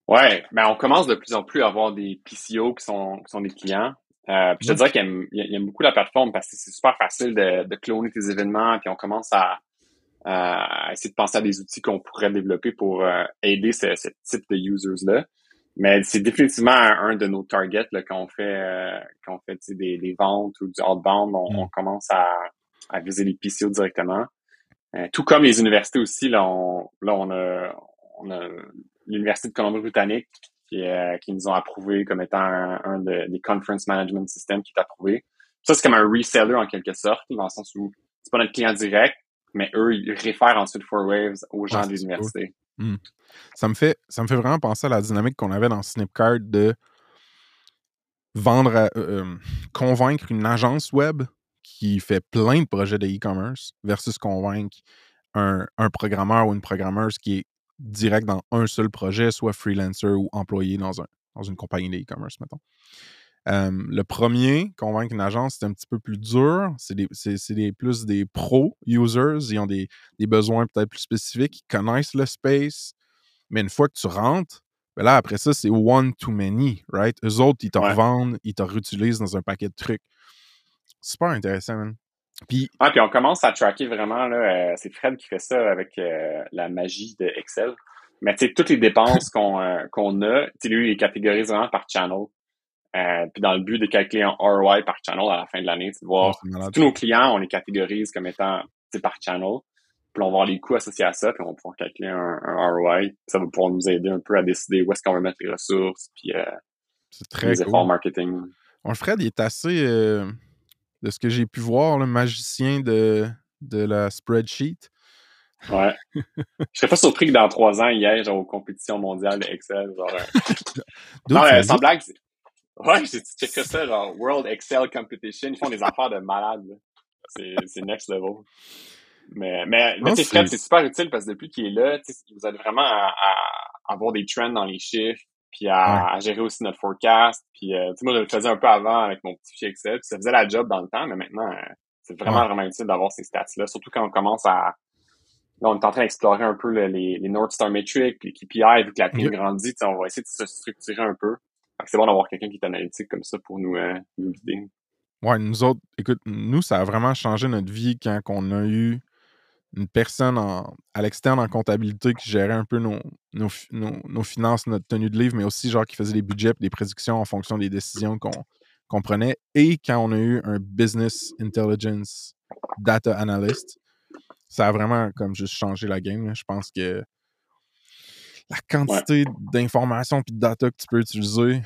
Ouais, ben on commence de plus en plus à avoir des PCO qui sont, qui sont des clients. Puis je te Ouais. dirais qu'ils aiment, ils aiment beaucoup la plateforme parce que c'est super facile de, de cloner tes événements, puis on commence à, à essayer de penser à des outils qu'on pourrait développer pour euh, aider ce, ce type de users-là. mais c'est définitivement un, un de nos targets là, quand on fait, euh, quand on fait des, des ventes ou du outbound, on, Mm. on commence à, à viser les PCO directement. Euh, tout comme les universités aussi, là, on, là, on a, on a l'Université de Colombie-Britannique qui, euh, qui nous ont approuvé comme étant un, un de- des conference management systems qui est approuvé. Ça, c'est comme un reseller en quelque sorte, dans le sens où c'est pas notre client direct, mais eux, ils réfèrent ensuite Four Waves aux gens Ah, de l'université. Ça me fait, ça me fait vraiment penser à la dynamique qu'on avait dans Snipcard de vendre, à- euh, euh, convaincre une agence web qui fait plein de projets de e-commerce versus convaincre un, un programmeur ou une programmeuse qui est direct dans un seul projet, soit freelancer ou employé dans, un, dans une compagnie de e-commerce, mettons. Euh, le premier, convaincre une agence, c'est un petit peu plus dur. C'est des, des- plus des pro-users. Ils ont des, des besoins peut-être plus spécifiques. Ils connaissent le space. Mais une fois que tu rentres, ben là, après ça, c'est one too many, right? Eux autres, ils te Ouais. revendent, ils te réutilisent dans un paquet de trucs. Super intéressant, man. Puis, Ah, puis on commence à tracker vraiment, là, euh, c'est Fred qui fait ça avec euh, la magie de Excel. Mais tu sais, toutes les dépenses qu'on euh, qu'on a, tu lui, il les catégorise vraiment par channel. Euh, puis dans le but de calculer un ROI par channel à la fin de l'année, c'est de voir oh, malade. tous nos clients, on les catégorise comme étant par channel. Puis on va voir les coûts associés à ça, puis on va pouvoir calculer un, un ROI. Ça va pouvoir nous aider un peu à décider où est-ce qu'on va mettre les ressources, puis euh, c'est très les cool. efforts marketing. Ouais, Fred, il est assez, euh, de ce que j'ai pu voir, le magicien de, de la spreadsheet. Ouais. Je serais pas surpris que dans trois ans, il y ait genre aux compétitions mondiales de Excel. Genre, euh, non, euh, sans blague, c'est- ouais, j'ai checké ça, genre World Excel Competition. Ils font des affaires de malades. C'est next level. Mais, mais, mais Fred, c'est- super utile parce que depuis qu'il est là, vous aide vraiment à, à avoir des trends dans les chiffres, puis à, à gérer aussi notre forecast. Puis, euh, moi, je le faisais un peu avant avec mon petit fichier Excel, puis ça faisait la job dans le temps, mais maintenant, euh, c'est vraiment, Ouais. vraiment utile d'avoir ces stats-là, surtout quand on commence à... Là, on est en train d'explorer un peu le- les, les North Star Metrics, les KPI, vu que la team grandit, on va essayer de se structurer un peu. C'est bon d'avoir quelqu'un qui est analytique comme ça pour nous, euh, nous guider. Ouais, nous autres, écoute, nous, ça a vraiment changé notre vie quand on a eu une personne en- à l'externe en comptabilité qui gérait un peu nos, nos, nos- finances, notre tenue de livre, mais aussi genre qui faisait des budgets et des prédictions en fonction des décisions qu'on prenait. Et quand on a eu un business intelligence data analyst, ça a vraiment comme juste changé la game. Je pense que la quantité d'informations et de data que tu peux utiliser,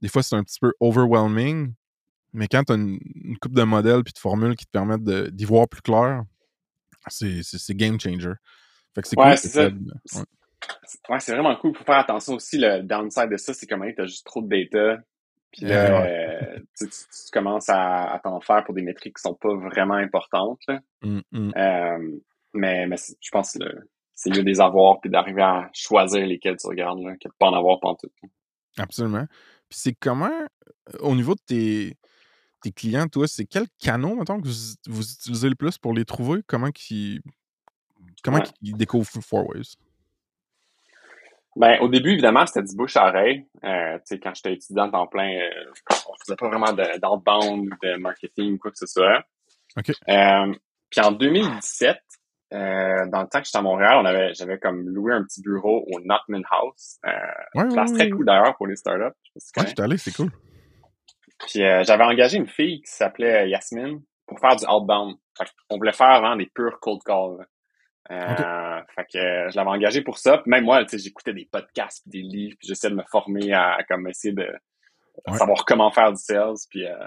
des fois, c'est un petit peu overwhelming. Mais quand tu as une, une coupe de modèles puis de formules qui te permettent d'y voir plus clair, c'est game changer. Fait que c'est Ouais, cool. ça. Ouais. Ouais, c'est vraiment cool. Faut faire attention aussi. Le downside de ça, c'est comment tu as juste trop de data. Puis Eh là, ouais. euh, tu, tu- tu commences à, à t'en faire pour des métriques qui sont pas vraiment importantes. là. Mm, mm. Euh, mais je pense que le- c'est mieux de les avoir puis d'arriver à choisir lesquels tu regardes là, que de pas en avoir pantoute. Absolument. Puis c'est comment, au niveau de tes, tes clients, toi, c'est quel canot, mettons, que vous, vous utilisez le plus pour les trouver? Comment qu'ils comment Ouais. qu'ils découvrent Four Ways? Ben, au début, évidemment, c'était du bouche à oreille. Euh, tu sais, quand j'étais étudiant en plein, euh, on faisait pas vraiment de- d'outbound, de, marketing ou quoi que ce soit. OK. Euh, puis en 2017, euh, dans le temps que j'étais à Montréal, on avait, j'avais comme loué un petit bureau au Notman House. Euh, Ouais, place ouais, très ouais. cool d'ailleurs pour les startups. Je sais pas si Ouais, allé, c'est cool. Puis euh, j'avais engagé une fille qui s'appelait Yasmine pour faire du outbound. Fait on voulait faire vraiment des purs cold calls. Euh, Fait que euh, je l'avais engagé pour ça. Puis même moi, tu sais, j'écoutais des podcasts, puis des livres, puis j'essayais de me former à, à comme essayer de savoir comment faire du sales. Puis, euh,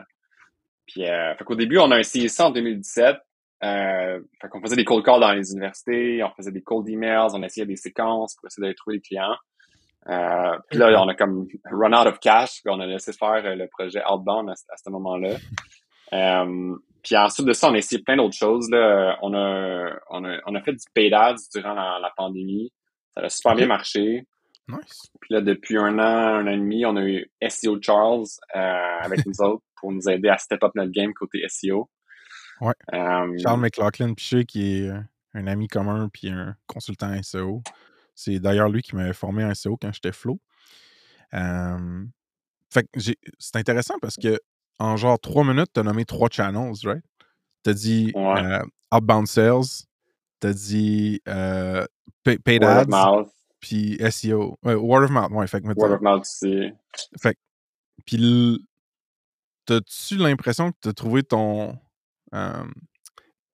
puis euh, fait qu'au début, on a essayé ça en 2017. Euh, fait qu'on faisait des cold calls dans les universités, on faisait des cold emails, on essayait des séquences pour essayer d'aller trouver des clients. Euh, puis là, on a comme run out of cash, puis on a laissé faire euh, le projet Outbound à, ce- à ce moment-là. Euh, puis ensuite de ça, on a essayé plein d'autres choses. Là. On, a, on, a, on a fait du paid ads durant la, la pandémie. Ça a super bien marché. Nice. Puis là, depuis un an, un an et demi, on a eu SEO Charles euh, avec nous autres pour nous aider à step up notre game côté SEO. Ouais. Charles McLaughlin Piché, qui est euh, un ami commun puis un consultant SEO. C'est d'ailleurs lui qui m'avait formé en SEO quand j'étais flow. Euh, fait c'est intéressant parce que en genre trois minutes, tu as nommé trois channels, right? Tu as dit Ouais. euh, outbound sales, tu as dit euh, pay- paid word ads, mouth. puis SEO. Ouais, word of mouth, ouais. Fait que, Word of mouth aussi. fait puis t'as-tu l'impression que t'as trouvé ton euh,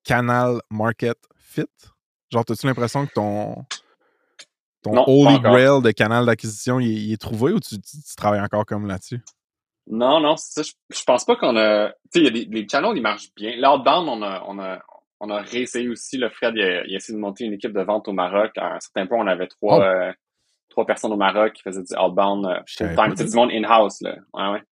canal market fit? Genre, t'as-tu l'impression que ton, ton Non, holy grail de canal d'acquisition, il, est- il est trouvé ou tu, tu- tu travailles encore comme là-dessus? Non, non, c'est ça. Je, je pense pas qu'on a. Tu sais, il y a des les channels, ils marchent bien. L'outbound, on a, on a, on a réessayé aussi. Le Fred, il a, il a essayé de monter une équipe de vente au Maroc. À un certain point, on avait trois, Oh. euh, trois personnes au Maroc qui faisaient du outbound euh. C'était du monde in-house, là. Ouais, ouais.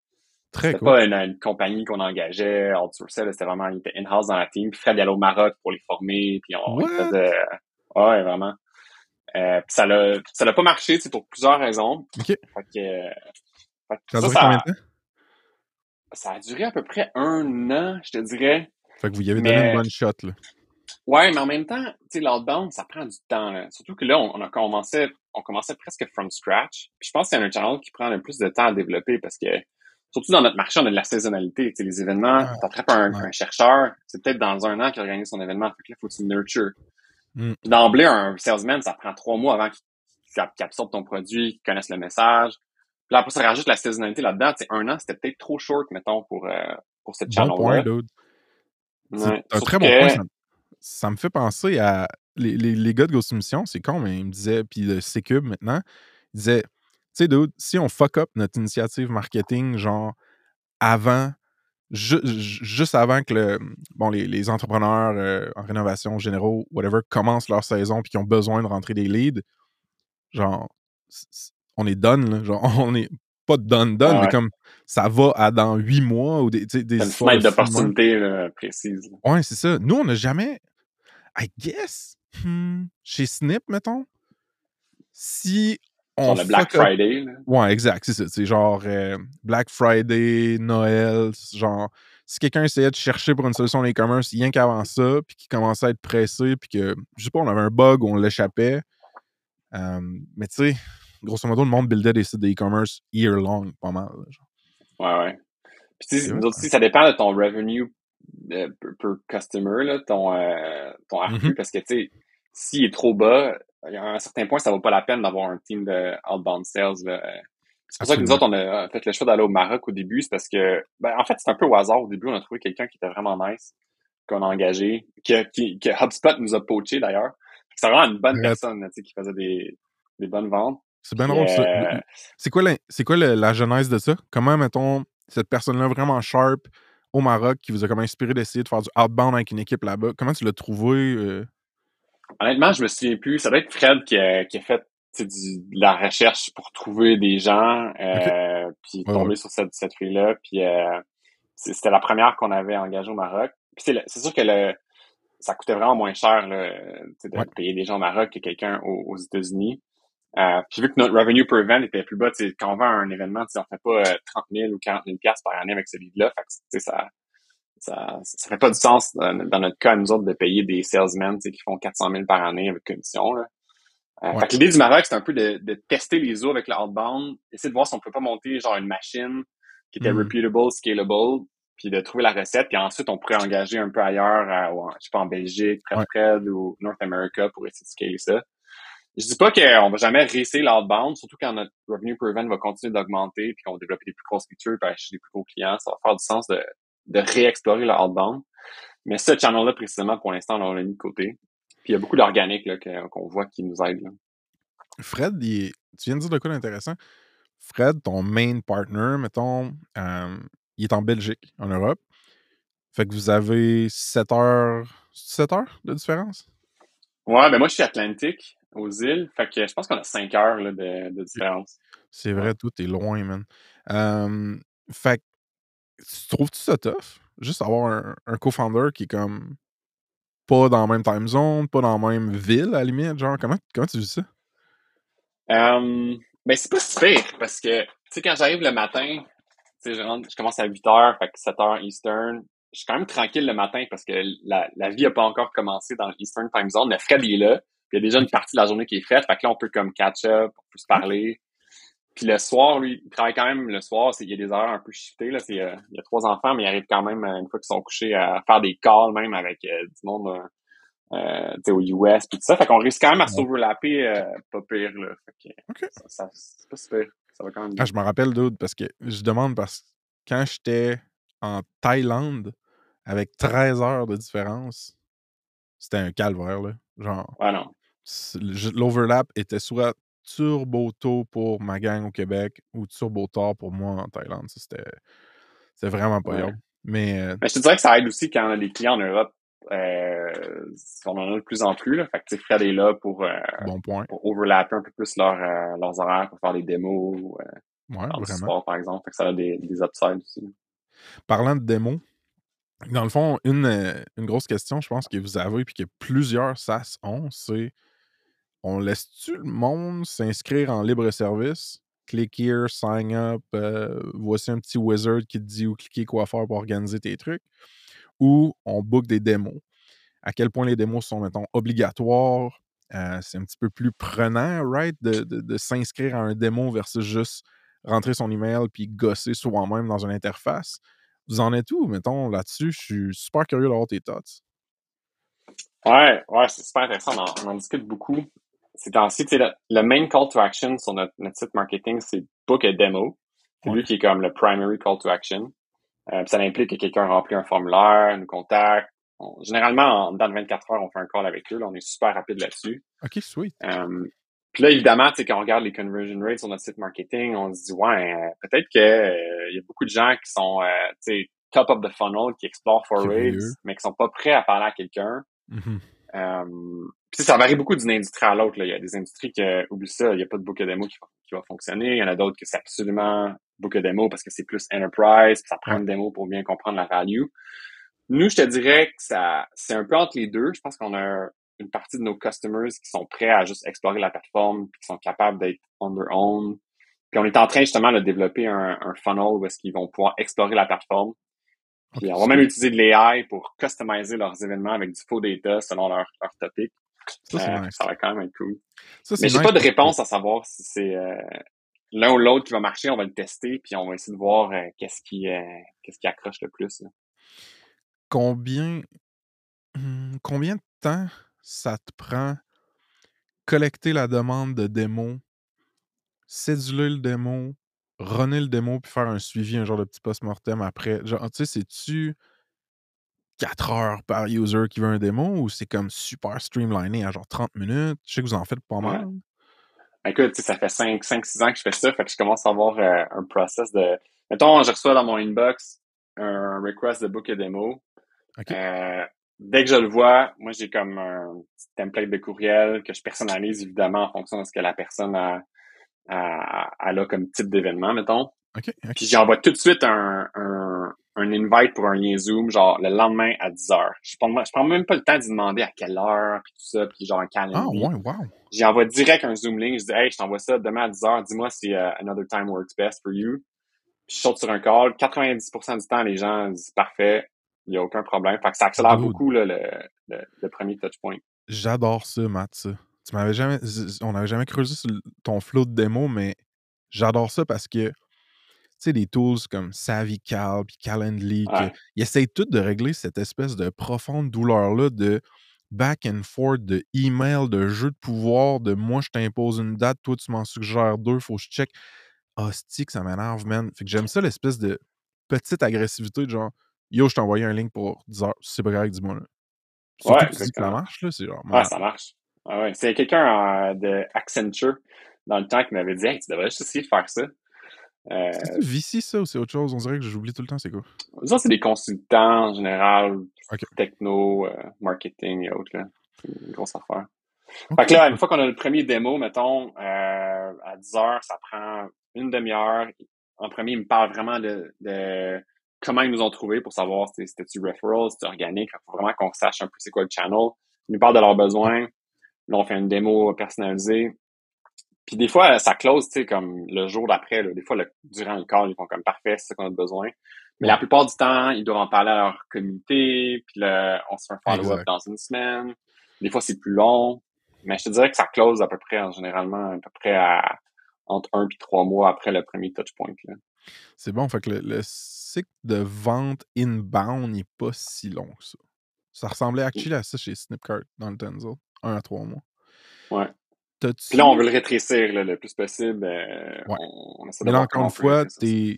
Très cool. pas une, une compagnie qu'on engageait, là. C'était vraiment, il était in-house dans la team. Puis Fred, allait au Maroc pour les former. Puis on What? faisait. Ouais, vraiment. Euh, puis ça l'a, ça l'a pas marché, sais, pour plusieurs raisons. OK. Fait que, euh, fait que Ça a ça, a duré à peu près un an, je te dirais. Fait que vous y avez donné une bonne shot, là. Ouais, mais en même temps, tu sais, l'outbound, ça prend du temps. Là. Surtout que là, on, on a commencé, on commençait presque from scratch. Puis je pense que c'est un channel qui prend le plus de temps à développer parce que, surtout dans notre marché, on a de la saisonnalité. Tu sais, les événements, Ah, t'attrapes un, un chercheur, c'est peut-être dans un an qu'il organise son événement. Fait que là, faut que tu le nurture. Mm. Puis D'emblée, un salesman, ça prend trois mois avant qu'il absorbe ton produit, qu'il connaisse le message. Puis là, après, ça rajoute la saisonnalité là-dedans. Tu sais, un an, c'était peut-être trop short, mettons, pour, euh, pour cette Bon channel-là. Ouais. un très bon point. Ça, ça me fait penser à les, les, les gars de Ghost Mission, c'est con, mais ils me disaient, puis de C-Cube maintenant, ils disaient, tu sais, dude, si on fuck up notre initiative marketing, genre avant, ju- ju- juste avant que le, bon, les, les entrepreneurs euh, en rénovation généraux, whatever, commencent leur saison puis qui ont besoin de rentrer des leads, genre, on est done, là. Genre, on est pas done, done, Ah mais ouais. comme ça va à dans huit mois ou des, des une fenêtre d'opportunité là, précise. Ouais, c'est ça. Nous, on n'a jamais. I guess. hmm, chez Snip, mettons. Si on. Le Black Friday. Là. Ouais, exact. C'est ça. C'est genre euh, Black Friday, Noël. Genre, si quelqu'un essayait de chercher pour une solution e-commerce, rien qu'avant ça, puis qu'il commençait à être pressé, puis que, je sais pas, on avait un bug où on l'échappait. euh, mais tu sais, grosso modo, le monde buildait des sites de-e-commerce year long, pas mal. genre. Ouais, ouais. Puis tu sais, nous autres aussi, ça dépend de ton revenue euh, per, per customer, là, ton, euh, ton Mhm. parce que tu sais, s'il est trop bas, a un certain point, ça vaut pas la peine d'avoir un team de outbound sales. C'est pour ça que nous autres, on a fait le choix d'aller au Maroc au début, c'est parce que, ben, en fait, c'est un peu au hasard. Au début, on a trouvé quelqu'un qui était vraiment nice, qu'on a engagé, que, qui, que HubSpot nous a poché d'ailleurs. C'est vraiment une bonne Ouais. personne, là, tu sais, qui faisait des, des bonnes ventes. C'est bien drôle, ça. euh, C'est quoi, la, c'est quoi la genèse de ça? Comment, mettons, cette personne-là vraiment sharp au Maroc qui vous a comme inspiré d'essayer de faire du outbound avec une équipe là-bas, comment tu l'as trouvé? euh? Honnêtement, je me souviens plus. Ça doit être Fred qui a, qui a fait du, de la recherche pour trouver des gens, euh, puis Ouais, tomber ouais. sur cette, cette fille-là. Puis euh, c'était la première qu'on avait engagée au Maroc. Puis c'est, sûr que le, ça coûtait vraiment moins cher là, de Ouais. payer des gens au Maroc que quelqu'un aux, aux États-Unis. Euh, puis vu que notre revenue per event était plus bas, quand on vend un événement, on fait pas euh, 30 000 ou 40 000 piastres par année avec ce lead-là. Fait que, ça, ça, ça fait pas du sens dans, dans notre cas, nous autres, de payer des salesmen qui font 400 000 par année avec commission. Là. Euh, Ouais. Fait que l'idée du Maroc, c'est un peu de, de tester les eaux avec le outbound, essayer de voir si on peut pas monter genre une machine qui était Mm. reputable, scalable, puis de trouver la recette, puis ensuite on pourrait engager un peu ailleurs, à, en- je sais pas, en Belgique, près Ouais. Ou North America pour essayer de scaler ça. Je dis pas qu'on va jamais réussir l'outbound, surtout quand notre revenue per event va continuer d'augmenter, puis qu'on va développer des plus grosses features, puis acheter des plus gros clients, ça va faire du sens de, de réexplorer le outbound. Mais ce channel-là, précisément, pour l'instant, on l'a mis de côté. Puis il y a beaucoup d'organique qu'on voit qui nous aide. Là. Fred, il tu viens de dire de quoi d'intéressant? Fred, ton main partner, mettons, euh, il est en Belgique, en Europe. Fait que vous avez 7 heures, 7 heures de différence? Ouais, ben moi, je suis Atlantique, aux îles. Fait que je pense qu'on a 5 heures là, de, de différence. C'est vrai, tout est loin, man. Euh, fait que, tu trouves-tu ça tough? Juste avoir un, un co-founder qui est comme pas dans la même time zone, pas dans la même ville, à la limite, genre, comment, comment tu vis ça? Euh, ben, c'est pas si pire parce que, tu sais, quand j'arrive le matin, tu sais, je, rentre- je commence à 8 heures, fait que 7 heures Eastern. Je suis quand même tranquille le matin parce que la, la vie a pas encore commencé dans l'Eastern Time Zone. Le Fred il est là. Puis il y a déjà une partie de la journée qui est faite. Fait que là, on peut comme catch up, on peut se parler. Puis le soir, lui, il travaille quand même le soir. C'est, il y a des heures un peu shiftées. Là. C'est, euh, il y a trois enfants, mais il arrive quand même, euh, une fois qu'ils sont couchés, à faire des calls même avec euh, du monde, euh, aux US, puis tout ça. Fait qu'on réussit quand même à s'overlapper euh, pas pire, là. Fait que ça, ça- c'est pas super. Ça va quand même bien. Ah, je me rappelle, dude, parce que je demande parce que quand j'étais en Thaïlande avec 13 heures de différence, c'était un calvaire, là. Genre, Ouais, non. l'overlap était soit turbo tôt pour ma gang au Québec ou turbo tard pour moi en Thaïlande. C'était vraiment pas Ouais. grave. Mais euh, Mais je te dirais que ça aide aussi quand on a des clients en Europe. Euh, on en a de plus en plus, là. Fait que, Fred est là pour, euh, bon point. pour overlapper un peu plus leur, leurs horaires pour faire des démos, Ouais, faire du support, par exemple. Fait que ça a des, des upsides aussi. Parlant de démos, dans le fond, une, une grosse question, je pense que vous avez, puis que plusieurs SaaS ont, c'est on laisse-tu le monde s'inscrire en libre service? Click here, sign up, euh, voici un petit wizard qui te dit où cliquer, quoi faire pour organiser tes trucs. Ou on book des démos. À quel point les démos sont, mettons, obligatoires. Euh, c'est un petit peu plus prenant, right, de, s'inscrire à un démo versus juste rentrer son email puis gosser soi-même dans une interface? Vous en êtes où, mettons, là-dessus? Je suis super curieux d'avoir tes thoughts. Ouais, ouais, c'est super intéressant. On en discute beaucoup. Ces temps-ci, tu sais, le, le main call to action sur notre, notre site marketing, c'est book a demo. C'est lui qui est comme le primary call to action. Euh, ça implique que quelqu'un remplit un formulaire, nous contacte. On- généralement, en dans 24 heures, on fait un call avec eux. Là, on est super rapide là-dessus. OK, sweet. Euh, puis là, évidemment, tu sais, quand on regarde les conversion rates sur notre site marketing, on se dit, ouais, euh, peut-être que euh, il y a beaucoup de gens qui sont, euh, tu sais, top of the funnel, qui explorent for rates, mais qui sont pas prêts à parler à quelqu'un. Mhm. Euh, puis ça varie beaucoup d'une industrie à l'autre. là. Il y a des industries qui oublient ça, il n'y a pas de book a demo qui, va- qui va fonctionner. Il y en a d'autres que c'est absolument book a demo parce que c'est plus enterprise, puis ça prend une démo pour bien comprendre la value. Nous, je te dirais que ça, c'est un peu entre les deux. Je pense qu'on a une partie de nos customers qui sont prêts à juste explorer la plateforme, puis qui sont capables d'être on their own. Puis on est en train justement de développer un, un funnel où est-ce qu'ils vont pouvoir explorer la plateforme. Puis on va même utiliser de l'AI pour customiser leurs événements avec du faux data selon leur, leur topic. Ça, Euh, nice. Ça va quand même être cool. Ça, Mais j'ai nice pas de réponse à savoir si c'est euh, l'un ou l'autre qui va marcher. On va le tester, puis on va essayer de voir euh, qu'est-ce qui qu'est-ce qui accroche le plus. là. Combien, hum, combien de temps ça te prend collecter la demande de démo, céduler le démo, runner le démo, puis faire un suivi, un genre de petit post-mortem après? Genre, tu sais, c'est-tu 4 heures par user qui veut un démo ou c'est comme super streamliné à genre 30 minutes? Je sais que vous en faites pas Ouais. mal. Écoute, tu sais, ça fait 5, 5, 6 ans que je fais ça, fait que je commence à avoir euh, un process de... Mettons, je reçois dans mon inbox un request de book demo. OK. Euh, dès que je le vois, moi, j'ai comme un petit template de courriel que je personnalise, évidemment, en fonction de ce que la personne a, a, a, a comme type d'événement, mettons. OK. OK. Puis j'envoie tout de suite un, un, un invite pour un lien Zoom, genre le lendemain à 10 heures. Je prends, je prends même pas le temps d'y demander à quelle heure, puis tout ça, puis genre un Ah, calendrier. ouais, wow. J'y envoie direct un Zoom link. Je dis, hey, je t'envoie ça demain à 10 heures. Dis-moi si euh, another time works best for you. Puis je saute sur un call. 90% du temps, les gens disent, parfait, il n'y a aucun problème. Fait que ça accélère Dude. beaucoup là, le, le, le premier touch point. J'adore ça, Matt, ça. Tu m'avais jamais. On n'avait jamais creusé sur ton flow de démo, mais j'adore ça parce que, sais, des tools comme SavvyCal puis Calendly, que- ils essayent tous de régler cette espèce de profonde douleur-là de back and forth, de email, de jeu de pouvoir, de moi, je t'impose une date, toi, tu m'en suggères deux, faut que je check. Hostie, que ça m'énerve, man. Fait que j'aime ça, l'espèce de petite agressivité de genre, yo, je t'ai envoyé un link pour 10 heures, c'est pas correct, dis-moi, là. Surtout Ouais, que tu ça marche, là, c'est genre, Ouais, ça marche. Ah ouais. C'est quelqu'un euh, de Accenture dans le temps qui m'avait dit, hey, tu devrais juste essayer de faire ça. Euh, C'est VC, ça, ou c'est autre chose? On dirait que j'oublie tout le temps, c'est quoi? ça, c'est des consultants en général, techno, euh, marketing et autres. là. C'est une grosse affaire. Fait que là, une fois qu'on a le premier démo, mettons, euh, à 10 heures, ça prend une demi-heure. En premier, ils me parlent vraiment de, de comment ils nous ont trouvé pour savoir si c'était-tu referral, si c'était organique. Il faut vraiment qu'on sache un peu c'est quoi le channel. Ils nous parlent de leurs besoins. Là, on fait une démo personnalisée. Puis des fois, ça close, tu sais, comme le jour d'après. Des fois, le- durant le call, ils font comme parfait, c'est ça qu'on a besoin. Mais la plupart du temps, ils doivent en parler à leur communauté. Puis là, on se fait un follow-up dans une semaine. Des fois, c'est plus long. Mais je te dirais que ça close à peu près, en généralement, à peu près à entre un puis trois mois après le premier touch point. Là. C'est bon, fait que le, le cycle de vente inbound n'est pas si long que ça. Ça ressemblait actually à ça chez Snipcart dans le Denzel? Un à trois mois. Ouais. Puis là, on veut le rétrécir là, le plus possible. euh, Ouais. on, on essaie Mais là, encore une fois, t'es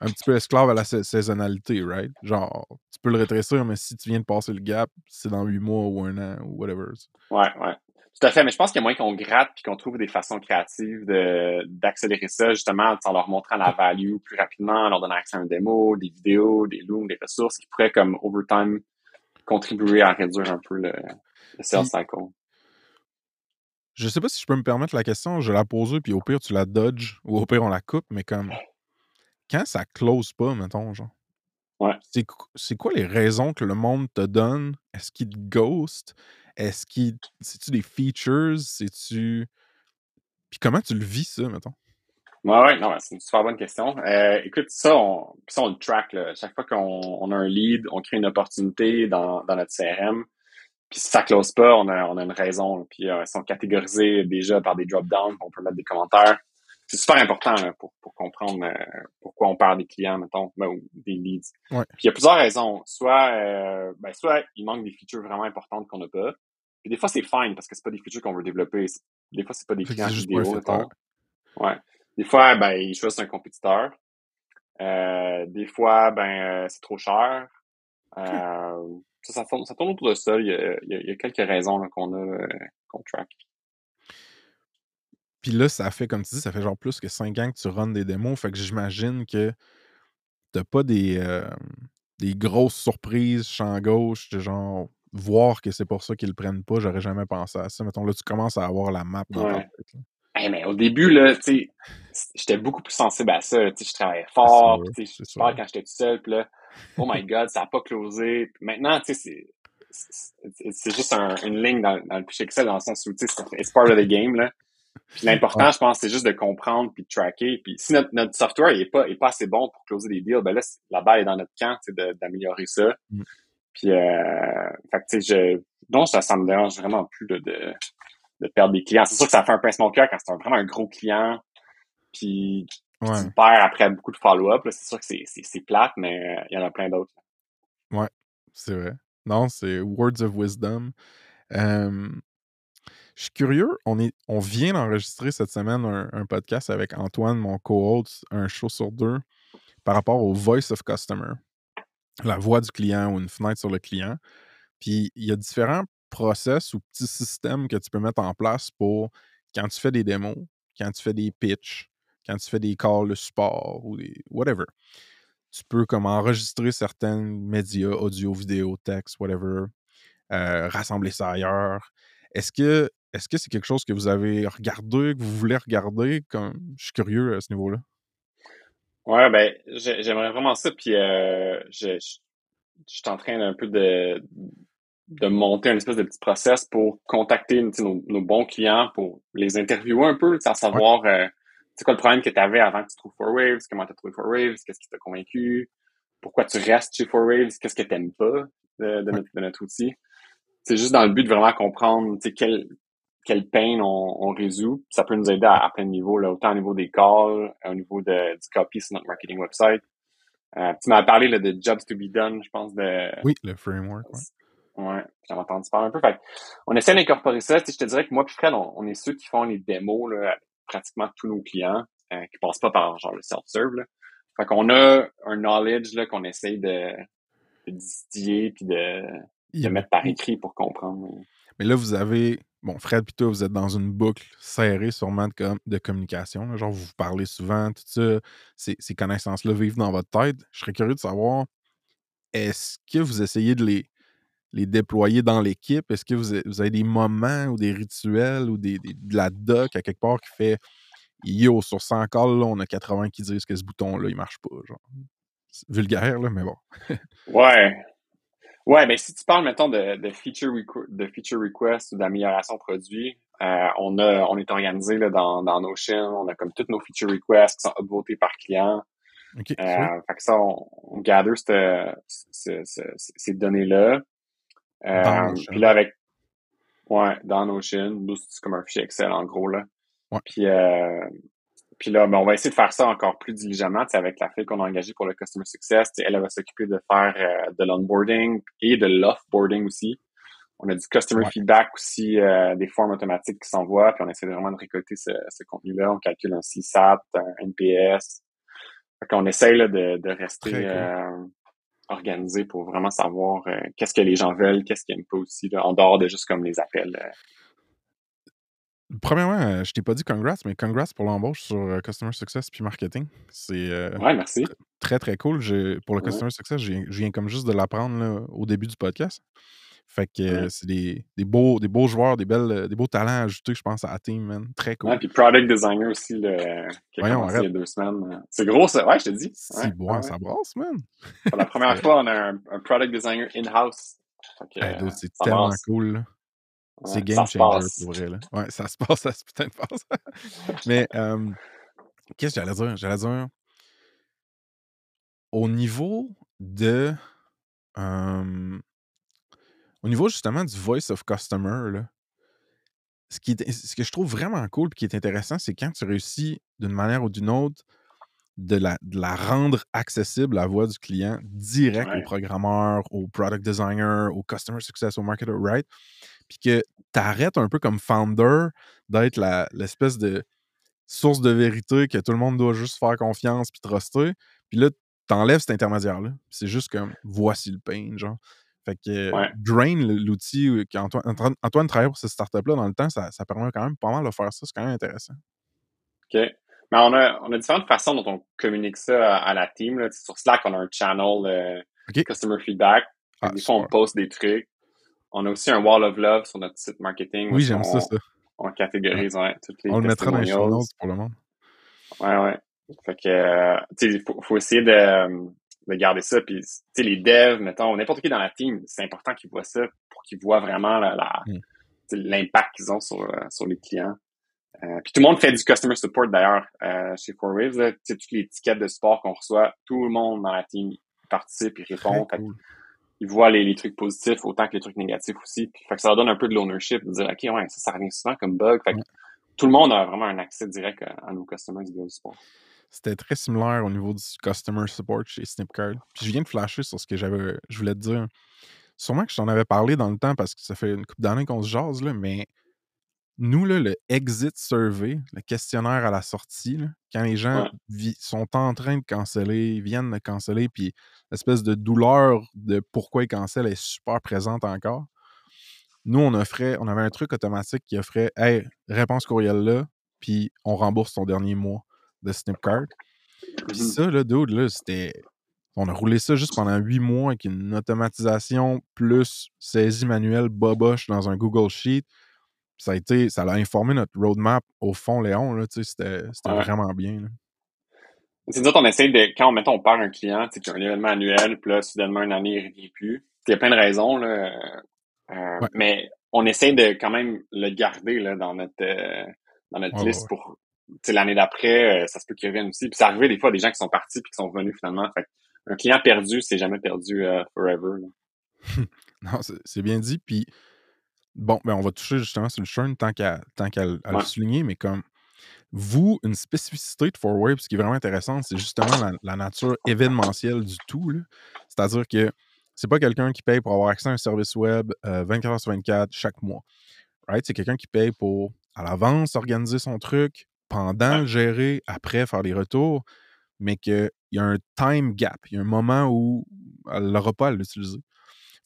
un petit peu esclave à la sa- saisonnalité, right? Genre, tu peux le rétrécir, mais si tu viens de passer le gap, c'est dans huit mois ou un an ou whatever. Ouais, ouais. Tout à fait. Mais je pense qu'il y a moyen qu'on gratte puis qu'on trouve des façons créatives de, d'accélérer ça, justement, en leur montrant la value plus rapidement, en leur donnant accès à un démo, des vidéos, des looms, des ressources qui pourraient, comme, over time, contribuer à réduire un peu le, le sales cycle. Je sais pas si je peux me permettre la question, je la poser, puis au pire, tu la dodges, ou au pire, on la coupe, mais comme. Quand ça close pas, mettons, genre. Ouais. C'est, qu- c'est quoi les raisons que le monde te donne? Est-ce qu'il te ghost? Est-ce qu'il. C'est-tu des features? C'est-tu. Puis comment tu le vis, ça, mettons? Ouais, ouais, non, c'est une super bonne question. Euh, écoute, ça, on, ça, on le track, là. Chaque fois qu'on on a un lead, on crée une opportunité dans, dans notre CRM. Puis si ça close pas, on a, on a une raison. Puis euh, ils sont catégorisés déjà par des drop-downs, on peut mettre des commentaires. C'est super important là, pour, pour comprendre euh, pourquoi on perd des clients, mettons, ben, ou des leads. Ouais. Puis il y a plusieurs raisons. Soit, euh, ben, soit il manque des features vraiment importantes qu'on n'a pas. Puis des fois, c'est fine parce que c'est pas des features qu'on veut développer. Des fois, c'est pas des clients fit, mettons. Ouais. Des fois, ben, ils choisissent un compétiteur. Euh, des fois, ben, euh, c'est trop cher. Euh, ça, ça, tourne, ça tourne autour de ça. Il y a, il y a- il y a quelques raisons qu'on a, euh, qu'on track. Puis là, ça fait, comme tu dis, ça fait genre plus que 5 ans que tu runs des démos. Fait que j'imagine que t'as pas des, euh, des grosses surprises champ gauche, de genre voir que c'est pour ça qu'ils le prennent pas. J'aurais jamais pensé à ça. Mettons, là, tu commences à avoir la map dans ta Ouais. tête. là. Hey, mais au début, là, tu j'étais beaucoup plus sensible à ça. Tu sais, je travaillais fort. tu je parle quand j'étais tout seul. Puis là, oh my God, ça a pas closé. Maintenant, tu sais, c'est juste un- une ligne dans, dans le fichier Excel dans le sens où, tu sais, c'est part of the game, là. Puis l'important, Ouais. je pense, c'est juste de comprendre puis de tracker. Puis si notre, notre software est pas, est pas assez bon pour closer des deals, ben là, la balle est dans notre camp, tu sais, d'améliorer ça. Mm. Puis, euh, fait que, tu sais, je, non, ça, ça me dérange vraiment plus de, de perdre des clients. C'est sûr que ça fait un pincement au cœur quand c'est un- vraiment un gros client, puis Ouais. tu le perds après beaucoup de follow-up. C'est sûr que c'est, plate, mais euh, il y en a plein d'autres. C'est vrai. Non, c'est Words of Wisdom. Euh, je suis curieux. On, est, on vient d'enregistrer cette semaine un, un podcast avec Antoine, mon co-host, un show sur deux, par rapport au Voice of Customer, la voix du client ou une fenêtre sur le client. Puis il y a différents process ou petits systèmes que tu peux mettre en place pour quand tu fais des démos, quand tu fais des pitchs, quand tu fais des calls de support ou des whatever tu peux comme enregistrer certains médias, audio, vidéo, texte, whatever, euh, rassembler ça ailleurs. Est-ce que est-ce que c'est quelque chose que vous avez regardé, que vous voulez regarder? Comme, je suis curieux à ce niveau-là. Ouais, ben, j'ai- j'aimerais vraiment ça. Puis, euh, je, je, je suis en train un peu de, de monter un espèce de petit process pour contacter nos, nos bons clients, pour les interviewer un peu, à savoir euh, c'est quoi le problème que tu avais avant que tu trouves 4Waves, comment tu as trouvé 4Waves, qu'est-ce qui t'a convaincu, pourquoi tu restes chez 4Waves, qu'est-ce que tu n'aimes pas de, de notre, de notre outil? C'est juste dans le but de vraiment comprendre tu sais, quel, quel pain on, on résout. Ça peut nous aider à, à plein de niveaux, là, autant au niveau des calls, au niveau de, du copy sur notre marketing website. Euh, tu m'as parlé là, de Jobs to be done, je pense, de, Oui, le framework. Ouais. Ouais, entendu parler un peu. Fait on essaie d'incorporer ça. Tu sais, je te dirais que moi puis Fred, on, on est ceux qui font les démos là, pratiquement tous nos clients, euh, qui passent pas par genre le self-serve. Fait qu'on a un knowledge là, qu'on essaye de, de distiller puis de, de mettre par écrit pour comprendre. Mais là, vous avez. Bon, Fred toi, vous êtes dans une boucle serrée sûrement de, com- de communication. là. Genre, vous vous parlez souvent, tout ça. Ces, ces connaissances-là vivent dans votre tête. Je serais curieux de savoir, est-ce que vous essayez de les, les déployer dans l'équipe? Est-ce que vous avez, vous avez des moments ou des rituels ou des, des- de la doc à quelque part qui fait Yo, sur 100 calls, là, on a 80 qui disent que ce bouton-là, il marche pas. Genre? C'est vulgaire, là, mais bon. Ouais. Ouais, ben si tu parles, mettons, de, de, feature, de feature request ou d'amélioration produit, euh, on a on est organisé là, dans, dans Notion, on a comme toutes nos feature requests qui sont upvotées par client. OK. sweet. Euh, fait que ça, on, on gather cette- ce- ce- ce- ces données-là. Euh. Puis là, avec... Ouais, dans Notion. C'est comme un fichier Excel, en gros, là. Ouais. Puis, euh, puis là, ben, on va essayer de faire ça encore plus diligemment, avec la fille qu'on a engagée pour le Customer Success. Elle, elle va s'occuper de faire euh, de l'onboarding et de l'offboarding aussi. On a du customer Ouais. feedback aussi, euh, des formes automatiques qui s'envoient, puis on essaie vraiment de récolter ce, ce contenu-là. On calcule un CSAT, un NPS. Fait qu'on essaye là, de, de rester Très cool. Organisé pour vraiment savoir euh, qu'est-ce que les gens veulent, qu'est-ce qu'ils aiment pas aussi, là, en dehors de juste comme les appels. euh. Premièrement, euh, je t'ai pas dit congrats, mais congrats pour l'embauche sur Customer Success puis Marketing. C'est euh, Ouais, merci. très, très cool. Pour le Ouais. Customer Success, je viens comme juste de l'apprendre au début du podcast. Fait que euh, c'est des, des, beaux, des beaux joueurs, des, belles, euh, des beaux talents ajoutés, je pense, à la team, man. Très cool. Ouais, puis product designer aussi, là, qui a Voyons, commencé il y arrête. a deux semaines. C'est gros, ça. Ouais, je te dis. Si, Ouais, bon, ça brasse, man. Pour la première fois, on a un, un product designer in-house. Euh, c'est tellement brasse. cool. là. C'est game changer pour vrai. Là. Ouais, ça se passe, ça se putain de passe. Mais euh, qu'est-ce que j'allais dire? J'allais dire au niveau de. euh, au niveau justement du voice of customer, là, ce, qui est- ce que je trouve vraiment cool et qui est intéressant, c'est quand tu réussis d'une manière ou d'une autre de la, de la rendre accessible la voix du client direct au programmeur, au product designer, au customer success, au marketer, right? Puis que tu arrêtes un peu comme founder d'être l'espèce de source de vérité que tout le monde doit juste faire confiance puis truster. Puis là, t'enlèves cet intermédiaire-là. C'est juste comme voici le pain, genre. Fait que euh, Ouais. Drain, le- l'outil euh, qu'Antoine Antoine, Antoine travaillait pour cette startup-là dans le temps, ça, ça permet quand même pas mal de faire ça. C'est quand même intéressant. OK. Mais on a, on a différentes façons dont on communique ça à, à la team. Là. Sur Slack, on a un channel euh, customer feedback. Ah, des fois, on poste des trucs. On a aussi un wall of love sur notre site marketing. Oui, j'aime ça, ça. On catégorise ouais, toutes les On le mettra dans les show notes pour le monde. Ouais, ouais. Fait que, euh, tu sais, il faut, faut essayer de, de garder ça. Puis, tu sais, les devs, mettons, n'importe qui dans la team, c'est important qu'ils voient ça pour qu'ils voient vraiment Mm. l'impact qu'ils ont sur, euh, sur les clients. Euh, puis tout le monde fait du customer support d'ailleurs euh, chez Four Waves. là. Tu sais, toutes les tickets de support qu'on reçoit, tout le monde dans la team participe, il répond. Fait cool. ils voient les, les trucs positifs autant que les trucs négatifs aussi. Puis, fait que ça leur donne un peu de l'ownership, de dire, OK, ouais, ça, ça revient souvent comme bug. Fait que Ouais. tout le monde a vraiment un accès direct à, à nos customers du support. C'était très similaire au niveau du customer support chez Snipcard. Puis je viens de flasher sur ce que j'avais, je voulais te dire. Sûrement que je t'en avais parlé dans le temps parce que ça fait une couple d'années qu'on se jase, là, mais nous, là, le exit survey, le questionnaire à la sortie, là, quand les gens Ouais. sont en train de canceller, viennent de canceller, puis l'espèce de douleur de pourquoi ils cancellent est super présente encore. Nous, on offrait, on avait un truc automatique qui offrait Hey, réponse courriel là, puis on rembourse ton dernier mois de Snipcard. Puis Mhm. ça, là, dude, là, c'était. On a roulé ça juste pendant huit mois avec une automatisation plus saisie manuelle boboche dans un Google Sheet. Puis ça a été. Ça l'a informé notre roadmap au fond, Léon, là, tu sais, c'était c'était Ouais. vraiment bien. C'est nous autres, on essaie de, quand, mettons, on perd un client, tu sais, qui a un événement annuel, puis là, soudainement, une année, il revient plus. Il y a plein de raisons, là. euh, Ouais. Mais on essaie de quand même le garder, là, dans notre, euh, dans notre Ouais, liste pour, l'année d'après, euh, ça se peut qu'il revienne aussi. Puis c'est arrivé des fois des gens qui sont partis puis qui sont revenus finalement. Fait un client perdu, c'est jamais perdu euh, forever. Non, c'est bien dit. Puis, bon, ben, on va toucher justement sur le churn tant qu'à tant qu'à le- Ouais. souligner, mais comme vous, une spécificité de Four Waves qui est vraiment intéressante, c'est justement la, la nature événementielle du tout. C'est-à-dire que c'est pas quelqu'un qui paye pour avoir accès à un service web euh, 24 heures sur 24 chaque mois. Right? C'est quelqu'un qui paye pour, à l'avance, organiser son truc, pendant Ouais. le gérer, après faire les retours, mais qu'il y a un time gap. Il y a un moment où elle n'aura pas à l'utiliser.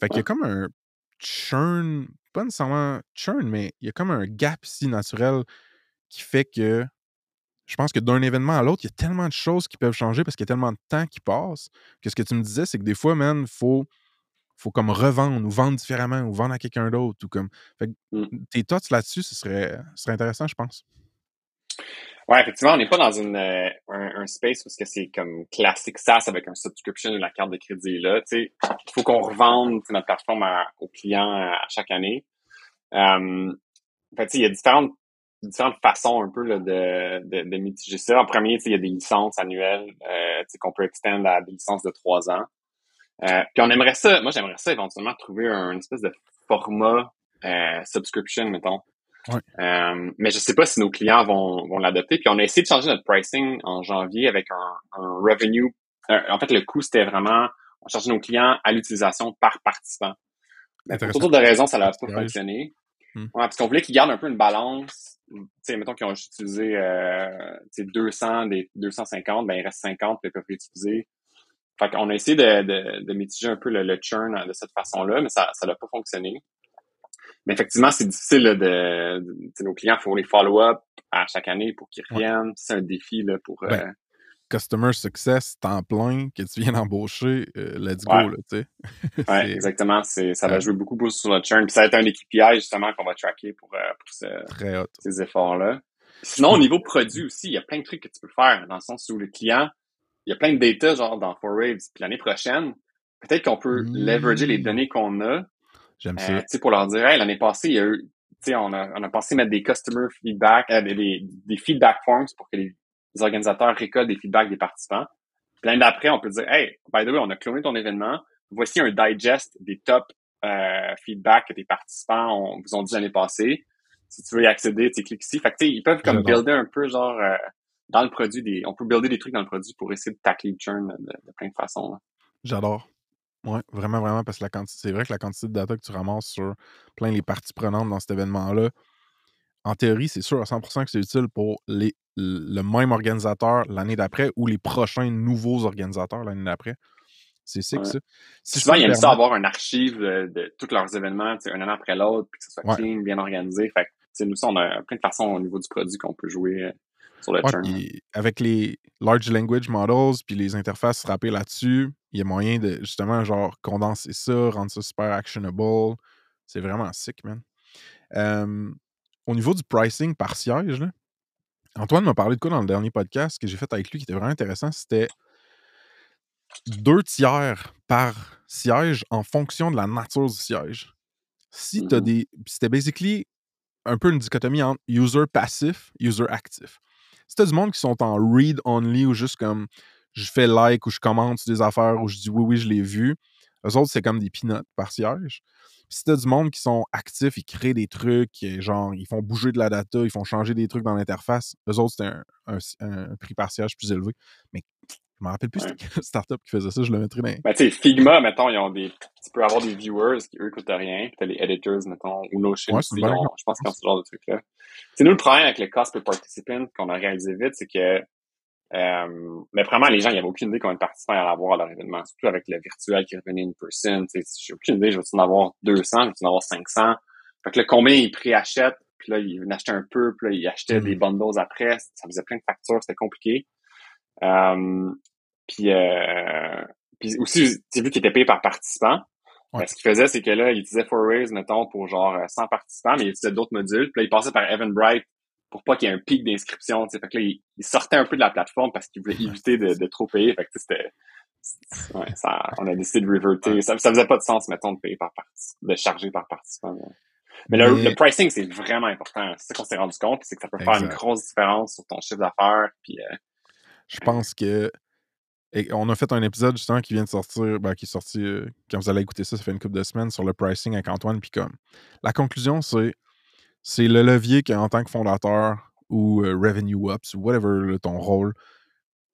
Fait qu'il y a comme un churn, pas nécessairement churn, mais il y a comme un gap ici naturel qui fait que je pense que d'un événement à l'autre, il y a tellement de choses qui peuvent changer parce qu'il y a tellement de temps qui passe que ce que tu me disais, c'est que des fois, man, il faut, faut comme revendre ou vendre différemment ou vendre à quelqu'un d'autre. ou comme. Fait que Mm. tes thoughts là-dessus, ce serait, ce serait intéressant, je pense. Ouais, effectivement, on n'est pas dans une, euh, un, un space où c'est comme classique SaaS avec un subscription ou la carte de crédit là. Il faut qu'on revende notre plateforme aux clients à chaque année. Euh, sais, il y a différentes différentes façons un peu de, de, de mitiger ça. En premier, il y a des licences annuelles euh, qu'on peut extendre à des licences de trois ans. Euh, puis on aimerait ça, moi j'aimerais ça éventuellement trouver un espèce de format euh, subscription, mettons. Ouais. Euh, mais je sais pas si nos clients vont, vont l'adopter. Puis on a essayé de changer notre pricing en janvier avec un, un revenue. un- en fait, le coût, c'était vraiment, on chargeait nos clients à l'utilisation par participant. Mais pour toutes de raisons, ça n'a pas fonctionné. Hmm. Ouais, parce qu'on voulait qu'ils gardent un peu une balance. Tu sais, mettons qu'ils ont utilisé euh, tu sais, 200 des 250, ben il reste 50 qu'ils peuvent réutiliser. Fait qu'on a essayé de, de, de mitiger un peu le, le churn de cette façon-là, mais ça ça n'a pas fonctionné. Mais effectivement, c'est difficile là, de, nos clients, faut les follow-up à chaque année pour qu'ils Ouais. reviennent. C'est un défi là, pour euh, Customer success, temps plein, que tu viens d'embaucher, euh, let's go, Ouais. là, tu sais. Ouais, exactement. Ça va jouer beaucoup, beaucoup sur le churn. Puis ça va être un des KPI justement qu'on va tracker pour, euh, pour ce- très hot. ces efforts-là. Sinon, au niveau produit aussi, il y a plein de trucs que tu peux faire dans le sens où le client, il y a plein de data genre dans 4Waves. Puis l'année prochaine, peut-être qu'on peut Mm. leverager les données qu'on a, J'aime euh, ça. pour leur dire, hey, l'année passée, il y a eu, on a, on a pensé mettre des customer feedback, euh, des, des, feedback forms pour que les, les organisateurs récoltent des feedbacks des participants. Puis l'année d'après, on peut dire, hey, by the way, on a cloné ton événement. Voici un digest des top euh, feedbacks que tes participants ont, vous ont dit l'année passée. Si tu veux y accéder, tu cliques ici. Fait que, ils peuvent comme builder un peu, genre, euh, dans le produit, des, on peut builder des trucs dans le produit pour essayer de tacler le churn de, de plein de façons. J'adore. Ouais, vraiment, vraiment, parce que la quantité, c'est vrai que la quantité de data que tu ramasses sur plein les parties prenantes dans cet événement-là, en théorie, c'est sûr à 100% que c'est utile pour les, le même organisateur l'année d'après ou les prochains nouveaux organisateurs l'année d'après. C'est sick, Ouais. ça. Si Souvent, ils me aiment ça avoir un archive de, de tous leurs événements, un an après l'autre, puis que ce soit Ouais. clean, bien organisé. Fait que, nous, ça, on a plein de façons au niveau du produit qu'on peut jouer euh, sur le Ouais, churn. puis avec les large language models puis les interfaces frappées là-dessus, il y a moyen de justement genre condenser ça, rendre ça super actionable. C'est vraiment sick, man. Euh, au niveau du pricing par siège, là, Antoine m'a parlé de quoi dans le dernier podcast que j'ai fait avec lui qui était vraiment intéressant? C'était deux tiers par siège en fonction de la nature du siège. Si tu as Mhm. des. C'était basically un peu une dichotomie entre user passif, user actif. Si t'as du monde qui sont en read only ou juste comme je fais like ou je commente des affaires ou je dis oui, oui, je l'ai vu, eux autres, c'est comme des peanuts par siège. Si t'as du monde qui sont actifs, ils créent des trucs, genre, ils font bouger de la data, ils font changer des trucs dans l'interface, eux autres, c'est un, un- un prix par siège plus élevé. Mais je me rappelle plus Ouais. c'était quelle startup qui faisait ça, je le mettrais dans. Ben, tu sais, Figma, mettons, ils ont des, tu peux avoir des viewers qui, eux, coûtent rien, puis t'as les editors, mettons, ou Ouais, bonne ils ont- je pense qu'ils ont ce genre de trucs-là. C'est nous, le problème avec le cost per participant qu'on a réalisé vite, c'est que, euh, mais vraiment, les gens, il n'y avait aucune idée combien de participants allait avoir à leur événement, surtout avec le virtuel qui revenait in person, tu sais, j'ai aucune idée, je vais-tu en avoir 200, je vais-tu en avoir 500. Fait que là, combien ils préachètent, puis là, ils en achetaient un peu, puis là, ils achetaient Mhm. des bundles après, ça faisait plein de factures, c'était compliqué. Euh, puis, euh, puis aussi, tu sais, vu qu'ils étaient payés par participant, Ouais. ben, ce qu'ils faisaient, c'est que là, ils utilisaient Fourways, mettons, pour genre euh, 100 participants, mais ils utilisaient d'autres modules. Puis là, ils passaient par Eventbrite pour pas qu'il y ait un pic d'inscription. Fait que là, ils sortaient un peu de la plateforme parce qu'ils voulaient éviter de, de trop payer. Fait que c'était... Ouais, ça, on a décidé de reverter. Ça, ça faisait pas de sens, mettons, de payer par participant, de charger par participant. là. Mais, le, Mais- le pricing, c'est vraiment important. C'est ça qu'on s'est rendu compte, c'est que ça peut faire une grosse différence sur ton chiffre d'affaires. Puis, euh, Je pense que. et on a fait un épisode justement qui vient de sortir, ben, qui est sorti euh, quand vous allez écouter ça, ça fait une couple de semaines sur le pricing avec Antoine. Puis comme la conclusion, c'est c'est le levier qu'en tant que fondateur ou euh, revenue ops ou whatever ton rôle,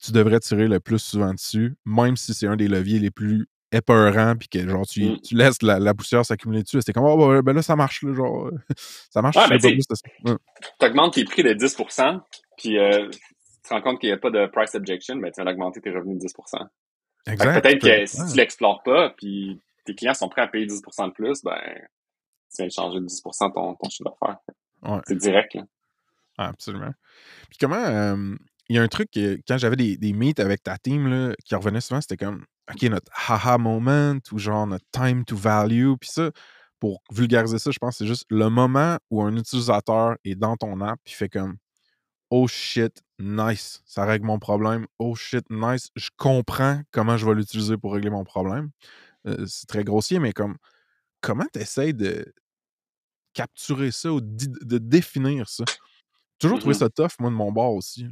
tu devrais tirer le plus souvent dessus, même si c'est un des leviers les plus épeurants, puis que genre tu, Mm. tu laisses la, la poussière s'accumuler dessus. C'était comme oh, ben, ben là ça marche là, genre ça marche. Ouais. Ouais. tu augmentes tes prix de 10% puis euh, tu te rends compte qu'il n'y a pas de price objection, ben, tu vas augmenter tes revenus de 10 Fait que Exact. Peut-être tu peux- que si ouais. tu l'explores pas, puis tes clients sont prêts à payer 10% de plus, ben tu viens de changer de 10 ton, ton chiffre d'affaires. Ouais. C'est direct. Là. Ah, absolument. Puis comment. euh, Il y a un truc, que, quand j'avais des, des meets avec ta team là, qui revenait souvent, c'était comme OK, notre haha moment ou genre notre time to value. Puis ça, pour vulgariser ça, je pense que c'est juste le moment où un utilisateur est dans ton app puis fait comme Oh shit, nice, ça règle mon problème. Oh shit, nice, je comprends comment je vais l'utiliser pour régler mon problème. Euh, c'est très grossier, mais comme comment tu essaies de capturer ça ou de définir ça? Toujours trouvé ça tough, moi, de mon bord aussi.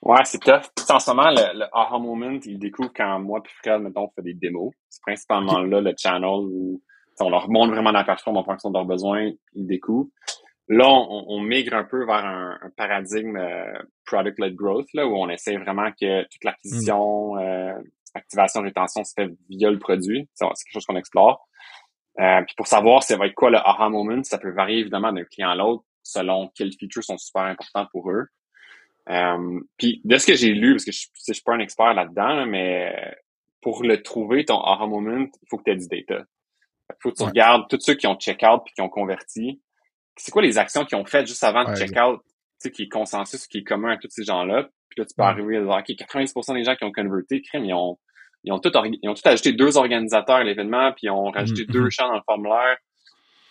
Ouais, c'est tough. Puis, en ce moment, le, le aha moment, il découvre quand moi puis Fred, mettons, on fait des démos. C'est principalement là le channel où on leur montre vraiment la plateforme en fonction de leurs besoins, ils découvrent. Là, on, on migre un peu vers un, un paradigme euh, product-led growth, là, où on essaie vraiment que toute l'acquisition, euh, activation, rétention se fait via le produit. C'est quelque chose qu'on explore. Euh, puis pour savoir ça va être quoi le aha moment, ça peut varier évidemment d'un client à l'autre selon quels features sont super importants pour eux. Euh, puis de ce que j'ai lu, parce que je, je suis pas un expert là-dedans, là, mais pour le trouver, ton aha moment, il faut que tu aies du data. Il faut que tu Ouais. regardes tous ceux qui ont check-out puis qui ont converti. C'est quoi les actions qu'ils ont faites juste avant Ouais, de check-out, tu sais, qui est consensus, qui est commun à tous ces gens-là? Puis là, tu peux Ouais. arriver à dire, OK, 90% des gens qui ont converti, crème, ils ont, ils ont tout, ils ont tout ajouté deux organisateurs à l'événement, puis ils ont rajouté Mhm. deux champs dans le formulaire.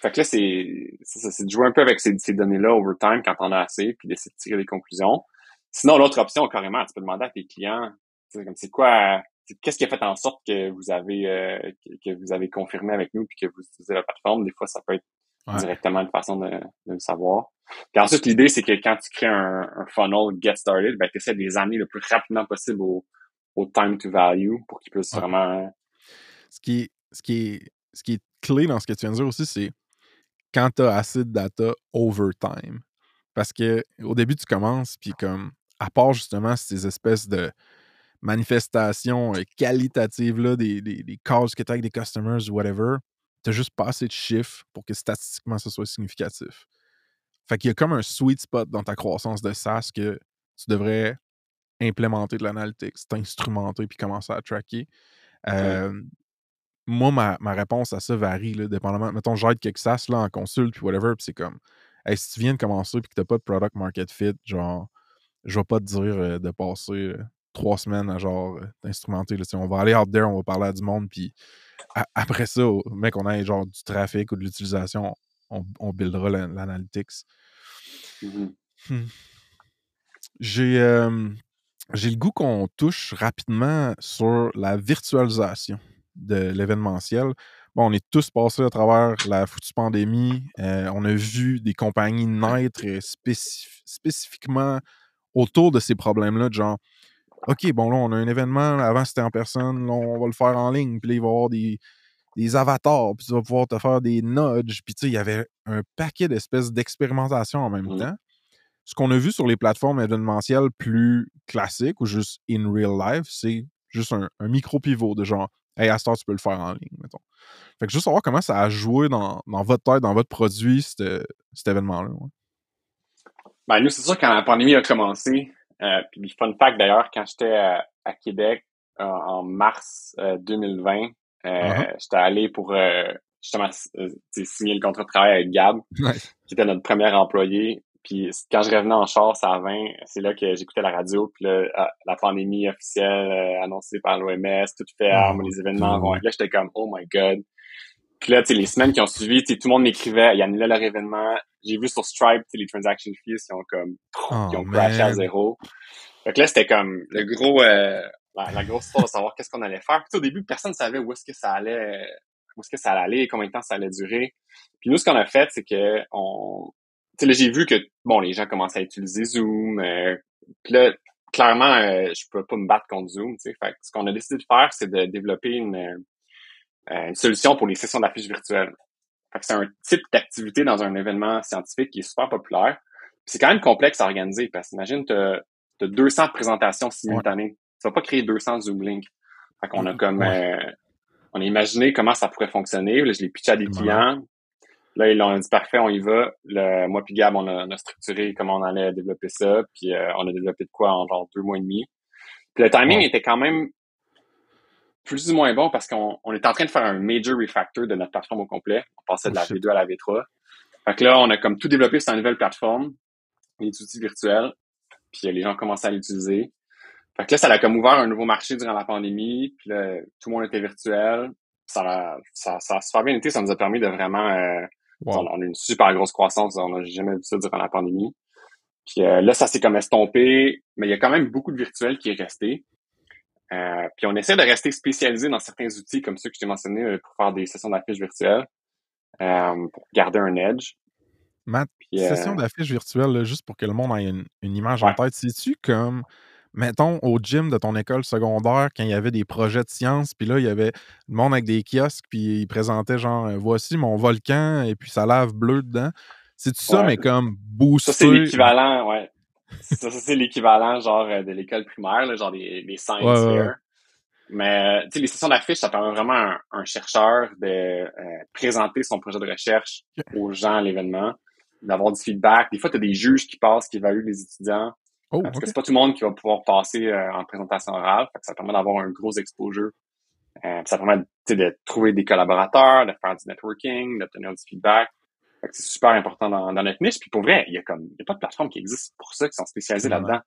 Fait que là, c'est, c'est, de jouer un peu avec ces, ces données-là over time quand on a assez, puis d'essayer de tirer des conclusions. Sinon, l'autre option, carrément, tu peux demander à tes clients, comme c'est quoi, qu'est-ce qui a fait en sorte que vous avez, euh, que, que vous avez confirmé avec nous puis que vous utilisez la plateforme? Des fois, ça peut être Ouais. directement une façon de, de le savoir. Puis ensuite, l'idée, c'est que quand tu crées un, un funnel get started, ben, tu essaies de les amener le plus rapidement possible au, au time to value pour qu'ils puissent Ouais. vraiment. Ce qui, est, ce, qui est, ce qui est clé dans ce que tu viens de dire aussi, c'est quand tu as assez de data over time. Parce que au début, tu commences, puis comme, à part justement ces espèces de manifestations euh, qualitatives-là, des, des, des calls que tu as avec des customers ou whatever, tu juste pas assez de chiffres pour que statistiquement ce soit significatif. Fait qu'il y a comme un sweet spot dans ta croissance de SaaS que tu devrais implémenter de l'analytics, t'instrumenter puis commencer à tracker. Euh, moi, ma, ma réponse à ça varie, là, dépendamment. Mettons, j'aide quelques SaaS là, en consulte puis whatever, puis c'est comme, hey, si tu viens de commencer puis que t'as pas de product market fit, genre, je vais pas te dire euh, de passer euh, trois semaines à genre t'instrumenter. On va aller out there, on va parler à du monde, puis après ça, mec, on a genre du trafic ou de l'utilisation, on, on buildera la- l'analytics. Mhm. Hmm. J'ai euh, le goût qu'on touche rapidement sur la virtualisation de l'événementiel. Bon, on est tous passés à travers la foutue pandémie. Euh, on a vu des compagnies naître spécif- spécifiquement autour de ces problèmes-là, genre, OK, bon, là, on a un événement, avant c'était en personne, là, on va le faire en ligne, puis là, il va y avoir des, des avatars, puis tu vas pouvoir te faire des nudges, puis tu sais, il y avait un paquet d'espèces d'expérimentations en même Mhm. temps. Ce qu'on a vu sur les plateformes événementielles plus classiques ou juste in real life, c'est juste un, un micro-pivot de genre, hey, à heure, tu peux le faire en ligne, mettons. Fait que juste savoir comment ça a joué dans, dans votre tête, dans votre produit, cet, cet événement-là. ouais. Ben, nous, c'est sûr, quand la pandémie a commencé, euh, puis fun fact d'ailleurs, quand j'étais à, à Québec euh, en mars euh, 2020, euh, Uh-huh. j'étais allé pour euh, justement euh, signer le contrat de travail avec Gab, qui était notre premier employé. Puis quand je revenais en char, ça à 20, c'est là que j'écoutais la radio, puis là, ah, la pandémie officielle euh, annoncée par l'OMS, tout fait, ah, Oh, les événements vont être là. J'étais comme, oh my God. Puis là, tu sais, les semaines qui ont suivi, tu sais, tout le monde m'écrivait, il annulait leur événement. J'ai vu sur Stripe, tu sais, les transaction fees qui ont comme, Oh, qui ont crashé à zéro. Fait que là, c'était comme le gros, euh, la, la grosse histoire de savoir qu'est-ce qu'on allait faire. Puis, au début, personne ne savait où est-ce que ça allait, où est-ce que ça allait aller, combien de temps ça allait durer. Puis nous, ce qu'on a fait, c'est que on, tu sais, là, j'ai vu que, bon, les gens commençaient à utiliser Zoom. Euh, puis là, clairement, euh, je peux pas me battre contre Zoom, tu sais. Fait que ce qu'on a décidé de faire, c'est de développer une, euh, une solution pour les sessions d'affiches virtuelles. Fait que c'est un type d'activité dans un événement scientifique qui est super populaire. C'est quand même complexe à organiser parce que imagine, t'as as 200 présentations simultanées. Tu vas pas créer 200 Zoom Links. Fait qu'on a comme, Ouais. euh, on a imaginé comment ça pourrait fonctionner. Là, je l'ai pitché à des clients. Là, ils ont dit parfait, on y va. Le, moi puis Gab, on a, on a structuré comment on allait développer ça. Puis euh, on a développé de quoi en genre deux mois et demi. Puis le timing était quand même plus ou moins bon parce qu'on on était en train de faire un major refactor de notre plateforme au complet. On passait de la shit. V2 à la V3. Fait que là, on a comme tout développé sur une nouvelle plateforme, les outils virtuels, puis les gens commençaient à l'utiliser. Fait que là, ça a comme ouvert un nouveau marché durant la pandémie, puis là, tout le monde était virtuel. Ça a, ça, ça a super bien été, ça nous a permis de vraiment... euh, Wow. on a une super grosse croissance, on n'a jamais vu ça durant la pandémie. Puis euh, là, ça s'est comme estompé, mais il y a quand même beaucoup de virtuel qui est resté. Euh, puis on essaie de rester spécialisé dans certains outils comme ceux que je t'ai mentionnés euh, pour faire des sessions d'affiches virtuelles, euh, pour garder un edge. Matt, Puis, session d'affiches virtuelles, là, juste pour que le monde ait une, une image en tête, c'est-tu comme, mettons, au gym de ton école secondaire, quand il y avait des projets de sciences, puis là, il y avait le monde avec des kiosques, puis ils présentaient genre, voici mon volcan, et puis ça lave bleu dedans. C'est ça, mais comme Ça, booster? c'est l'équivalent, ouais. Ça, ça, c'est l'équivalent, genre, euh, de l'école primaire, là, genre des, des science Ouais. Mais, euh, tu sais, les sessions d'affiches, ça permet vraiment à un, un chercheur de euh, présenter son projet de recherche aux gens à l'événement, d'avoir du feedback. Des fois, tu as des juges qui passent, qui évaluent les étudiants. Oh, Parce ok. que c'est pas tout le monde qui va pouvoir passer euh, en présentation orale. Fait que ça permet d'avoir un gros exposure. Euh, ça permet de trouver des collaborateurs, de faire du networking, d'obtenir du feedback. Fait que c'est super important dans, dans notre niche. Puis pour vrai, il y a comme il y a pas de plateforme qui existe pour ça, qui sont spécialisées là-dedans.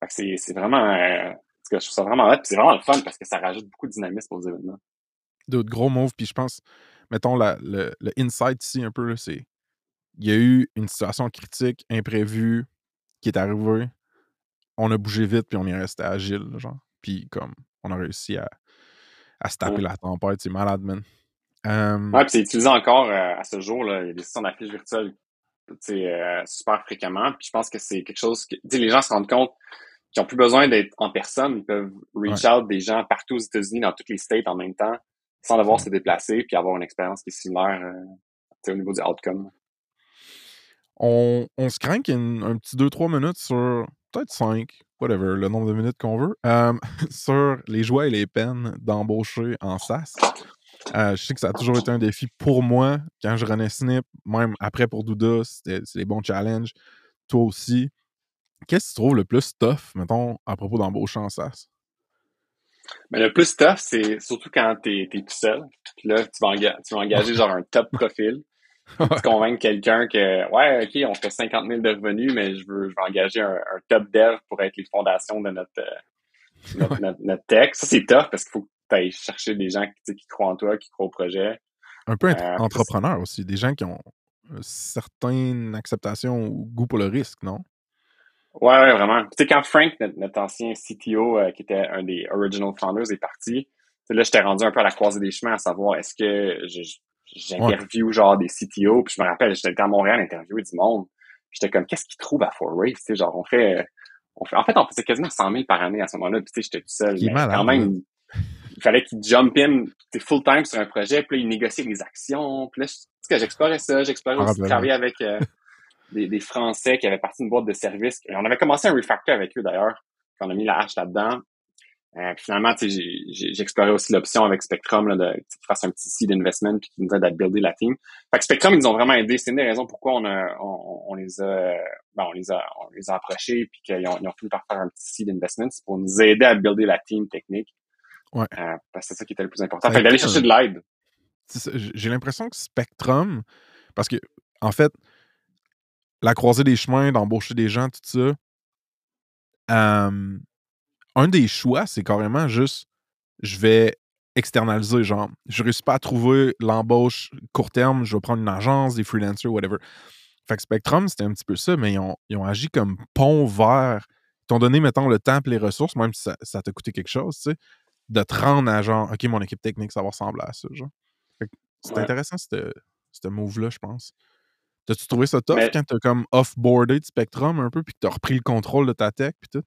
Fait que c'est, c'est vraiment euh, je trouve ça vraiment hot. Puis c'est vraiment le fun parce que ça rajoute beaucoup de dynamisme aux événements. D'autres gros moves, puis je pense, mettons, la, le, le insight ici un peu, c'est il y a eu une situation critique, imprévue, qui est arrivée. On a bougé vite, puis on est resté agile, genre. Puis comme, on a réussi à, à se taper Ouais. la tempête, c'est malade, man. Euh, Ouais, puis c'est utilisé encore euh, à ce jour. Là, il y a des sessions d'affiches virtuelles euh, super fréquemment. Puis je pense que c'est quelque chose que les gens se rendent compte qu'ils n'ont plus besoin d'être en personne. Ils peuvent reach out des gens partout aux États-Unis, dans toutes les states en même temps, sans devoir se déplacer, puis avoir une expérience qui est similaire euh, au niveau du outcome. on, on se craint qu'il y ait un petit 2-3 minutes sur peut-être 5, whatever, le nombre de minutes qu'on veut, euh, sur les joies et les peines d'embaucher en SaaS. Euh, je sais que ça a toujours été un défi pour moi quand je renais Snip, même après pour Douda, c'était c'est des bons challenges. Toi aussi. Qu'est-ce que tu trouves le plus tough, mettons, à propos d'embaucher en SaaS? Mais le plus tough, c'est surtout quand t'es es tout seul. Puis là, tu vas, enga- tu vas engager genre un top profil. Tu convaincre quelqu'un que, ouais, OK, on fait 50 000 de revenus, mais je veux, je veux engager un, un top dev pour être les fondations de notre, euh, notre, notre, notre tech. Ça, c'est tough parce qu'il faut ailles chercher des gens qui, croient en toi, qui croient au projet. Un peu Euh, entrepreneur aussi, des gens qui ont une certaine acceptation ou goût pour le risque, non? Ouais, ouais, vraiment. Tu sais, quand Frank, notre, notre ancien CTO, euh, qui était un des original founders, est parti, là, j'étais rendu un peu à la croisée des chemins à savoir est-ce que j'interview genre des CTO, puis je me rappelle, j'étais à Montréal interviewer du monde, puis j'étais comme, qu'est-ce qu'ils trouvent à Four Waves? Tu sais, genre, on fait, on fait, en fait, on faisait quasiment 100 000 par année à ce moment-là, puis tu sais, j'étais tout seul. Qui mais quand même, fallait qu'il jump in, full time sur un projet, puis là, il négociait les actions, puis là, sais, j'explorais ça, j'explorais Ah, aussi de ben travailler avec, euh, des, des Français qui avaient parti d'une boîte de services. Et on avait commencé un refactor avec eux d'ailleurs, quand on a mis la hache là-dedans. Euh, puis finalement, j'explorais aussi l'option avec Spectrum là, de qu'ils fassent un petit seed investment puis qu'ils nous aident à builder la team. Fait que Spectrum, ils nous ont vraiment aidé. C'est une des raisons pourquoi on a on, on les a ben, on les a on les a approchés puis qu'ils ont, ils ont fini par faire un petit seed investment. C'est pour nous aider à builder la team technique. Ouais. Euh, parce que c'est ça qui était le plus important. Fait d'aller chercher de l'aide. J'ai l'impression que Spectrum, parce que, en fait, la croisée des chemins, d'embaucher des gens, tout ça, euh, un des choix, c'est carrément juste, je vais externaliser, genre, je réussis pas à trouver l'embauche court terme, je vais prendre une agence, des freelancers, whatever. Fait que Spectrum, c'était un petit peu ça, mais ils ont, ils ont agi comme pont vers, ils t'ont donné, mettons, le temps et les ressources, même si ça, ça t'a coûté quelque chose, tu sais, de te rendre à genre, OK, mon équipe technique, ça va ressembler à ça, genre. C'est Ouais. intéressant, ce move-là, je pense. T'as-tu trouvé ça tough Mais- quand t'as comme off-boardé de Spectrum un peu, puis que t'as repris le contrôle de ta tech, puis tout?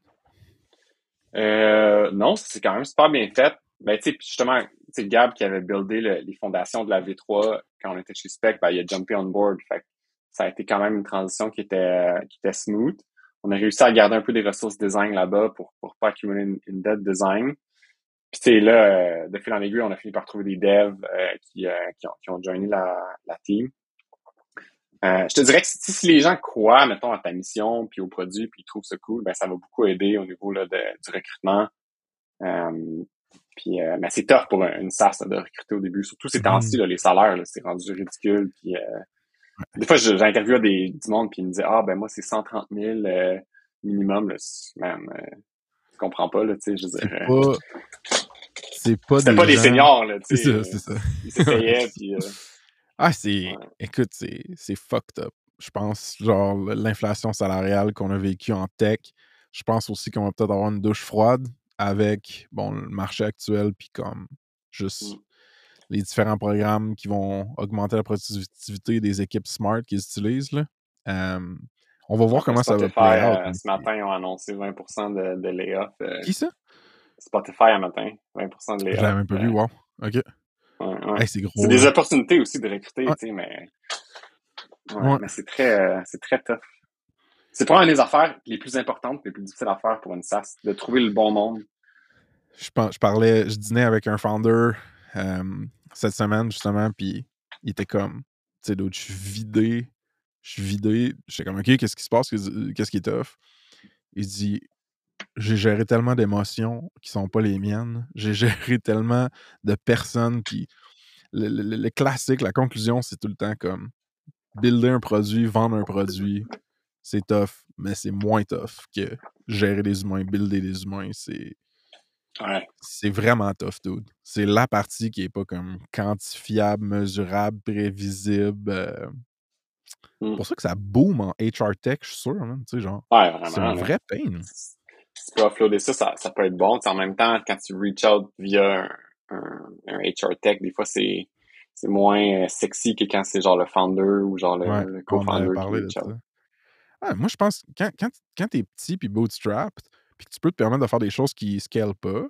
Euh, non, c'est quand même super bien fait. Ben, tu sais, justement, sais, Gab qui avait buildé le- les fondations de la V3 quand on était chez Spec, ben, il a jumpé on board. Fait ça a été quand même une transition qui était, qui était smooth. On a réussi à garder un peu des ressources design là-bas pour, pour pas accumuler une, une dette design. Puis, sais, là, euh, de fil en aiguille, on a fini par trouver des devs euh, qui, euh, qui, ont, qui ont joiné la, la team. Je te dirais que si, si les gens croient, mettons, à ta mission, puis au produit, puis ils trouvent ça cool, ben ça va beaucoup aider au niveau là, de, du recrutement. Puis, mais c'est tough pour un- une SaaS de recruter au début. Surtout ces temps-ci, là, les salaires, là, c'est rendu ridicule. Puis, des fois, j'interviewe des, du monde, puis ils me disent « Ah, ben moi, c'est 130 000 euh, minimum. » là. Euh, tu comprends pas, là, tu sais, je veux C'est dire... pas. C'est pas des pas des gens- seniors, là, tu C'est sais. ça, c'est ça. Ils s'essayaient, puis... euh, Ah, c'est. Ouais. Écoute, c'est c'est fucked up. Je pense, genre, l'inflation salariale qu'on a vécue en tech. Je pense aussi qu'on va peut-être avoir une douche froide avec, bon, le marché actuel, puis comme, juste Mm. les différents programmes qui vont augmenter la productivité des équipes smart qu'ils utilisent, là. Euh, on va voir comment ça va out. euh, mais ce matin, ils ont annoncé 20 de, de layoff. euh, Qui ça? Spotify, un matin, 20% de Je layoff. l'avais même pas vu, euh, wow. OK. ouais, ouais. Hey, c'est gros. C'est des là. opportunités aussi de recruter, Ouais. tu sais, mais mais c'est très, euh, c'est très tough. C'est probablement des affaires les plus importantes, les plus difficiles à faire pour une SaaS, de trouver le bon monde. Je, je parlais, je dînais avec un founder euh, cette semaine, justement, puis il était comme, tu sais, d'autres, je suis vidé, je suis vidé. J'étais comme, OK, qu'est-ce qui se passe? Qu'est-ce qu'est-ce qui est tough? Il dit, j'ai géré tellement d'émotions qui sont pas les miennes. J'ai géré tellement de personnes, puis le, le- le classique, la conclusion, c'est tout le temps comme, builder un produit, vendre un produit, c'est tough, mais c'est moins tough que gérer des humains, builder des humains, c'est Ouais. c'est vraiment tough, dude. C'est la partie qui est pas comme quantifiable, mesurable, prévisible. euh, Mm. C'est pour ça que ça boom en HR Tech, je suis sûr, genre, Ouais, c'est un vrai pain. Si tu peux offloader ça, ça, ça peut être bon. En même temps, quand tu reach out via un, un, un HR Tech, des fois, c'est moins euh, sexy que quand c'est genre le founder ou genre le, Ouais, le co-founder qui reach out. Ah, moi, je pense que quand, quand, quand t'es petit puis bootstrapped, puis que tu peux te permettre de faire des choses qui scalent pas,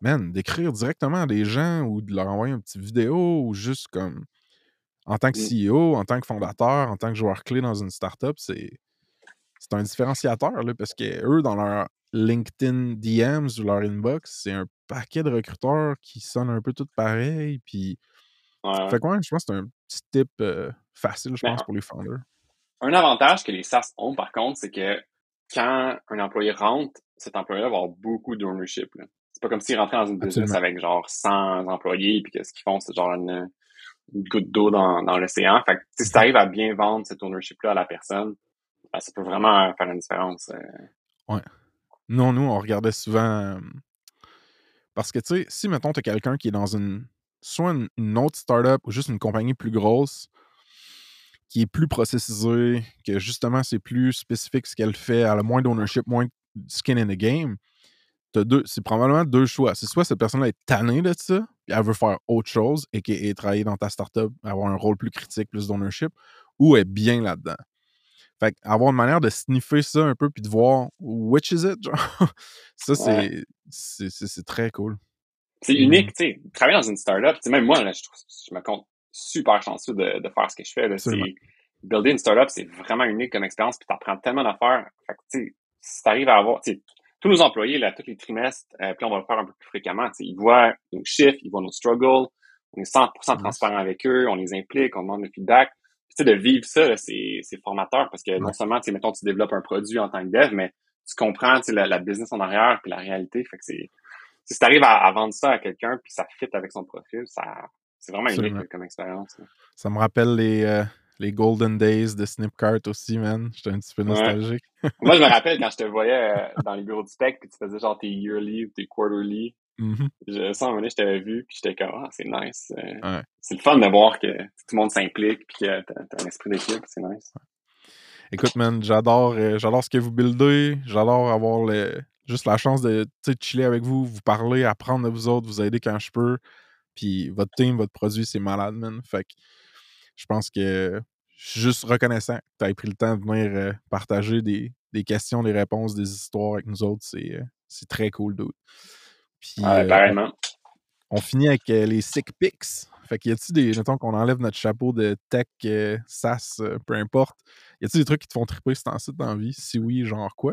man, d'écrire directement à des gens ou de leur envoyer une petite vidéo ou juste comme en tant que Mm. CEO, en tant que fondateur, en tant que joueur clé dans une startup, c'est c'est un différenciateur là, parce que eux, dans leur LinkedIn DMs ou leur inbox, c'est un paquet de recruteurs qui sonnent un peu tout pareil. Puis, Ouais. fait quoi, je pense que c'est un petit tip euh, facile, je Mais pense, un- pour les founders. Un avantage que les SaaS ont, par contre, c'est que quand un employé rentre, cet employé-là va avoir beaucoup d'ownership. là. C'est pas comme s'il rentrait dans une business Absolument. avec genre 100 employés puis que ce qu'ils font, c'est genre une, une goutte d'eau dans, dans l'océan. Fait que si tu arrives à bien vendre cet ownership-là à la personne, ben, ça peut vraiment faire une différence. euh. Non, nous, on regardait souvent. euh, parce que, tu sais, si, mettons, tu as quelqu'un qui est dans une. soit une, une autre startup ou juste une compagnie plus grosse, qui est plus processisée, que justement, c'est plus spécifique ce qu'elle fait, elle a moins d'ownership, moins de skin in the game, c'est probablement deux choix. C'est soit cette personne-là est tannée de ça, puis elle veut faire autre chose, et, travailler dans ta startup, avoir un rôle plus critique, plus d'ownership, ou elle est bien là-dedans. Fait avoir une manière de sniffer ça un peu puis de voir which is it, genre, ça c'est très cool. C'est unique, tu sais. Travailler dans une startup, tu sais, même moi, là, je, je me compte super chanceux de, de faire ce que je fais. là. Builder une startup, c'est vraiment unique comme expérience, puis t'apprends tellement d'affaires. Fait que, tu sais, si t'arrives à avoir, tu tous nos employés, là, tous les trimestres, euh, puis on va le faire un peu plus fréquemment, ils voient nos chiffres, ils voient nos struggles, on est 100% Yes. transparent avec eux, on les implique, on demande le feedback. Puis, tu sais, de vivre ça, là, c'est c'est formateur parce que non seulement, tu sais, mettons, tu développes un produit en tant que dev, mais tu comprends, la, la business en arrière puis la réalité. Fait que c'est, si tu arrives à, à vendre ça à quelqu'un puis ça fit avec son profil, ça, c'est vraiment Absolument. unique comme expérience. là. Ça me rappelle les, euh, les golden days de Snipcart aussi, man. J'étais un petit peu Ouais. nostalgique. Moi, je me rappelle quand je te voyais euh, dans les bureaux du spec puis tu faisais genre tes yearly ou tes quarterly. Mhm. Je, ça, à un moment donné, je t'avais vu puis j'étais comme, ah, c'est nice. euh, Ouais. C'est le fun de voir que tout le monde s'implique puis que t'as, un esprit d'équipe, c'est nice. Écoute, man, j'adore euh, j'adore ce que vous buildez. J'adore avoir le, juste la chance de chiller avec vous, vous parler, apprendre de vous autres, vous aider quand je peux. Puis votre team, votre produit, c'est malade, man. Fait que je pense que je suis juste reconnaissant que tu aies pris le temps de venir euh, partager des, des questions, des réponses, des histoires avec nous autres. C'est euh, c'est très cool, dude. Puis, Ouais, euh, pareillement. on finit avec les sick pics. Fait qu'il y a-tu des. Mettons qu'on enlève notre chapeau de tech, SaaS, peu importe. Y a-tu des trucs qui te font triper ce temps-ci dans la vie? Si oui, genre quoi?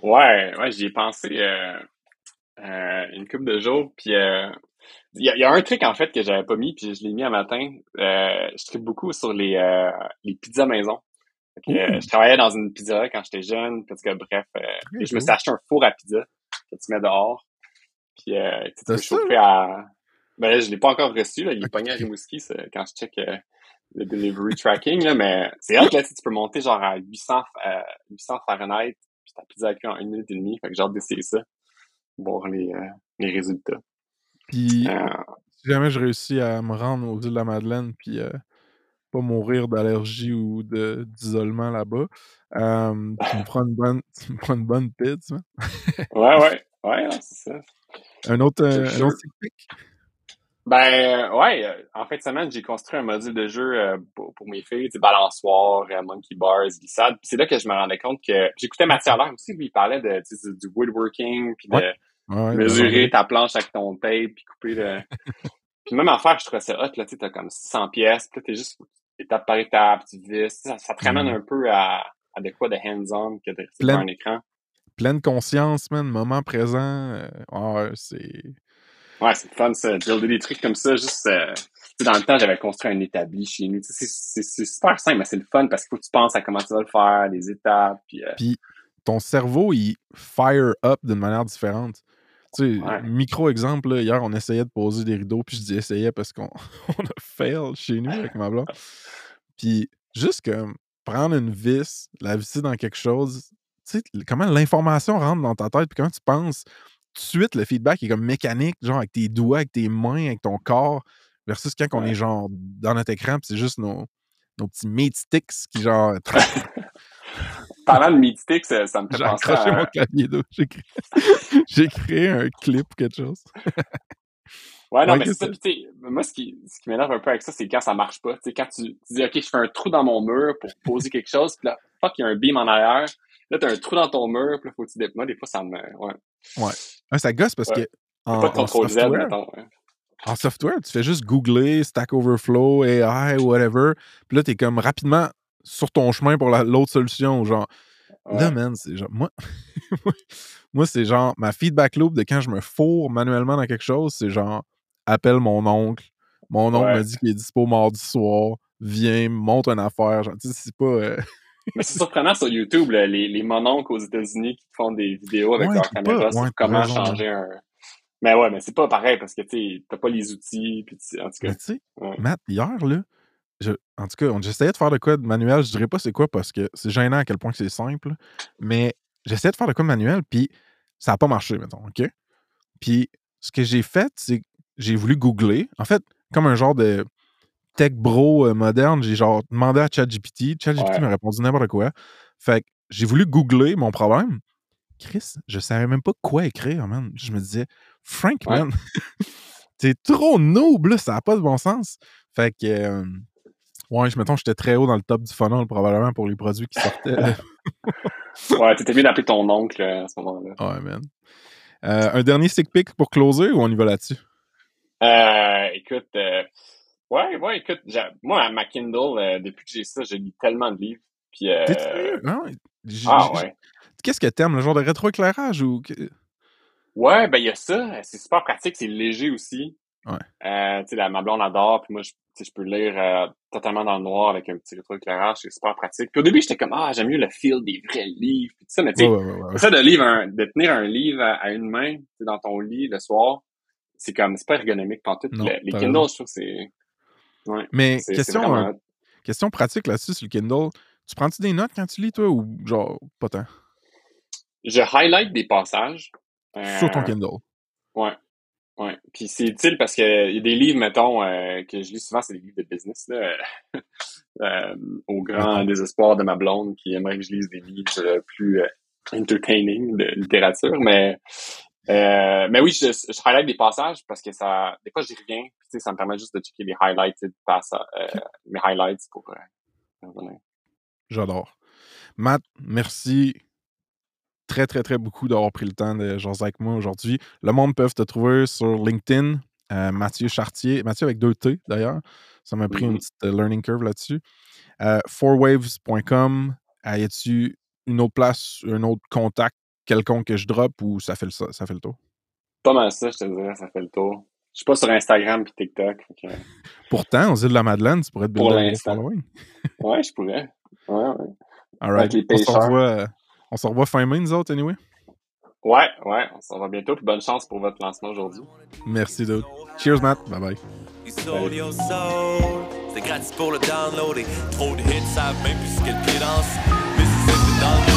Ouais, ouais, j'y ai pensé une couple de jours. Puis il y, a, il y a un truc en fait que j'avais pas mis, puis je l'ai mis un matin. Euh, je tripe beaucoup sur les euh, les pizzas maison. Euh, je travaillais dans une pizzeria quand j'étais jeune, parce que bref, et je me suis acheté un four à pizza que tu mets dehors. Puis tu peux ça, chauffer à. Ben là, je l'ai pas encore reçu, là. Il est pogné à Rimouski quand je check le delivery tracking, là, mais c'est vrai que là, tu peux monter genre à 800, euh, 800 Fahrenheit, puis ta pizza a cuit en une minute et demie. Fait que j'ai hâte d'essayer ça. Voir les, les résultats. Puis, si jamais je réussis à me rendre aux îles de la Madeleine, puis euh, pas mourir d'allergie ou de- d'isolement là-bas, euh, tu me prends une bonne, tu me prends une bonne pizza. man. ouais, ouais. Ouais, c'est ça. Un autre, euh, un autre? Ben, euh, ouais, en fin de semaine, j'ai construit un module de jeu pour, pour mes filles, balançoire, monkey bars, glissade. Puis c'est là que je me rendais compte que j'écoutais Mathieu Allaire aussi, lui, il parlait de, du woodworking, puis de Ouais. Ouais, mesurer ta planche avec ton tape, puis couper le... puis même affaire, je trouvais ça hot, là, tu sais, t'as comme 600 pièces, puis là, t'es juste, étape par étape, tu vis. Ça, ça te ramène Mhm. un peu à, à de quoi de hands-on que de rester un écran. Pleine conscience, man, moment présent. euh, ouais, c'est. Ouais, c'est fun, ça. Builder des trucs comme ça, juste... euh, dans le temps, j'avais construit un établi chez nous. C'est super simple, mais c'est le fun parce qu'il faut que tu penses à comment tu vas le faire, les étapes, puis... euh, ton cerveau, il fire up d'une manière différente. Tu sais, Ouais. micro-exemple, là, hier, on essayait de poser des rideaux, puis je dis essayait parce qu'on on a fail chez nous avec ma blonde. Puis juste comme prendre une vis, la visser dans quelque chose, tu sais, comment l'information rentre dans ta tête, puis comment tu penses, tout de suite, le feedback est comme mécanique, genre avec tes doigts, avec tes mains, avec ton corps, versus quand on est genre dans notre écran, puis c'est juste nos, nos petits meat sticks qui genre Parlant de Meatstick, ça, ça me fait J'ai penser accroché à... mon clavier d'eau. J'ai créé... J'ai créé un clip ou quelque chose. Ouais, non, Ouais, mais c'est ça. Puis, moi, ce qui, ce qui m'énerve un peu avec ça, c'est quand ça marche pas. Tu sais, quand tu, tu dis, OK, je fais un trou dans mon mur pour poser quelque chose, puis là, fuck, il y a un beam en arrière. Là, t'as un trou dans ton mur, puis là, faut que tu dé... Moi, des fois, ça me... Ouais. Ah, ça gosse parce Ouais. que en, Pas de contrôle Z, mettons. En software, tu fais juste googler Stack Overflow, AI, whatever. Puis là, t'es comme rapidement sur ton chemin pour la- l'autre solution. Genre, là, man, c'est genre. Moi, moi c'est genre ma feedback loop de quand je me fourre manuellement dans quelque chose, c'est genre appelle mon oncle. Mon oncle Ouais. me dit qu'il est dispo mardi soir. Viens, monte une affaire. Genre, tu sais, c'est pas. euh, Mais c'est surprenant sur YouTube, là, les, les mononcles aux États-Unis qui font des vidéos avec Ouais, leur caméra pas- sur comment changer un... Mais ouais, mais c'est pas pareil parce que, tu t'as pas les outils, puis en tout cas... Tu sais, Ouais. Matt, hier, là, je- en tout cas, j'essayais de faire de quoi de manuel. Je dirais pas c'est quoi parce que c'est gênant à quel point que c'est simple. Mais j'essayais de faire de quoi de manuel, puis ça n'a pas marché, mettons, OK? Puis ce que j'ai fait, c'est que j'ai voulu googler. En fait, comme un genre de tech bro euh, moderne, j'ai genre demandé à ChatGPT. ChatGPT Ouais. m'a répondu n'importe quoi. Fait que j'ai voulu googler mon problème. Chris, je savais même pas quoi écrire, man. Je me disais, Frank, Ouais. man, t'es trop noob, là, ça n'a pas de bon sens. Fait que, euh, ouais, je mettons, j'étais très haut dans le top du funnel, probablement, pour les produits qui sortaient. Ouais, t'étais mieux d'appeler ton oncle euh, à ce moment-là. ouais, man. Euh, un dernier stick pick pour closer ou on y va là-dessus? Euh, écoute, euh, ouais, ouais, écoute, moi, à ma Kindle, depuis que j'ai ça, j'ai lu tellement de livres. Puis, sérieux? Ah ah ouais. Qu'est-ce que t'aimes, le genre de rétroéclairage ou. Ouais, ben il y a ça. C'est super pratique, c'est léger aussi. Ouais. Euh, tu sais, la- ma blonde adore, puis moi, je, je peux lire euh, totalement dans le noir avec un petit rétroéclairage, c'est super pratique. Puis au début, j'étais comme, ah, j'aime mieux le feel des vrais livres, puis tout ça, mais tu sais, ouais, ça de, livre un- de tenir un livre à, à une main, dans ton lit le soir, c'est comme, c'est pas ergonomique tout. Non, Le- les Kindle, je trouve que c'est... Ouais, Mais question, vraiment... euh, question pratique là-dessus sur le Kindle. Tu prends-tu des notes quand tu lis, toi, ou genre pas tant? Je highlight des passages. Sur ton euh, Kindle. Ouais. Ouais. Puis c'est utile parce que il y a des livres, mettons, euh, que je lis souvent, c'est des livres de business, là. euh, au grand désespoir de ma blonde qui aimerait que je lise des livres euh, plus euh, entertaining de littérature. Mais euh, mais oui, je, je highlight des passages parce que ça. Des fois j'y reviens. Puis, tu sais, ça me permet juste de checker les highlighted passages, euh, mes highlights pour euh. J'adore. Matt, merci très, très, très beaucoup d'avoir pris le temps de jaser avec moi aujourd'hui. Le monde peut te trouver sur LinkedIn, euh, Mathieu Chartier, Mathieu avec deux T d'ailleurs. Ça m'a pris une petite euh, learning curve là-dessus. Euh, fourwaves.com, euh, y a-tu une autre place, un autre contact quelconque que je drop ou ça fait le, ça, fait le tour? Pas mal ça, je te dirais, ça fait le tour. Je suis pas sur Instagram puis TikTok. que, Pourtant, aux îles de la Madeleine, tu pourrais te Pour l'instant. ouais, je pourrais. Ouais, ouais. All right. Avec les On se pêcheurs. revoit, on se revoit fin mai, nous autres, anyway. Ouais, ouais, on s'en va bientôt. Puis bonne chance pour votre lancement aujourd'hui. Merci, dude. Cheers, Matt. Bye bye. You sold your soul. C'est gratis pour le download et trop de hits savent même plus ce que le pied danse. Mississippi dans le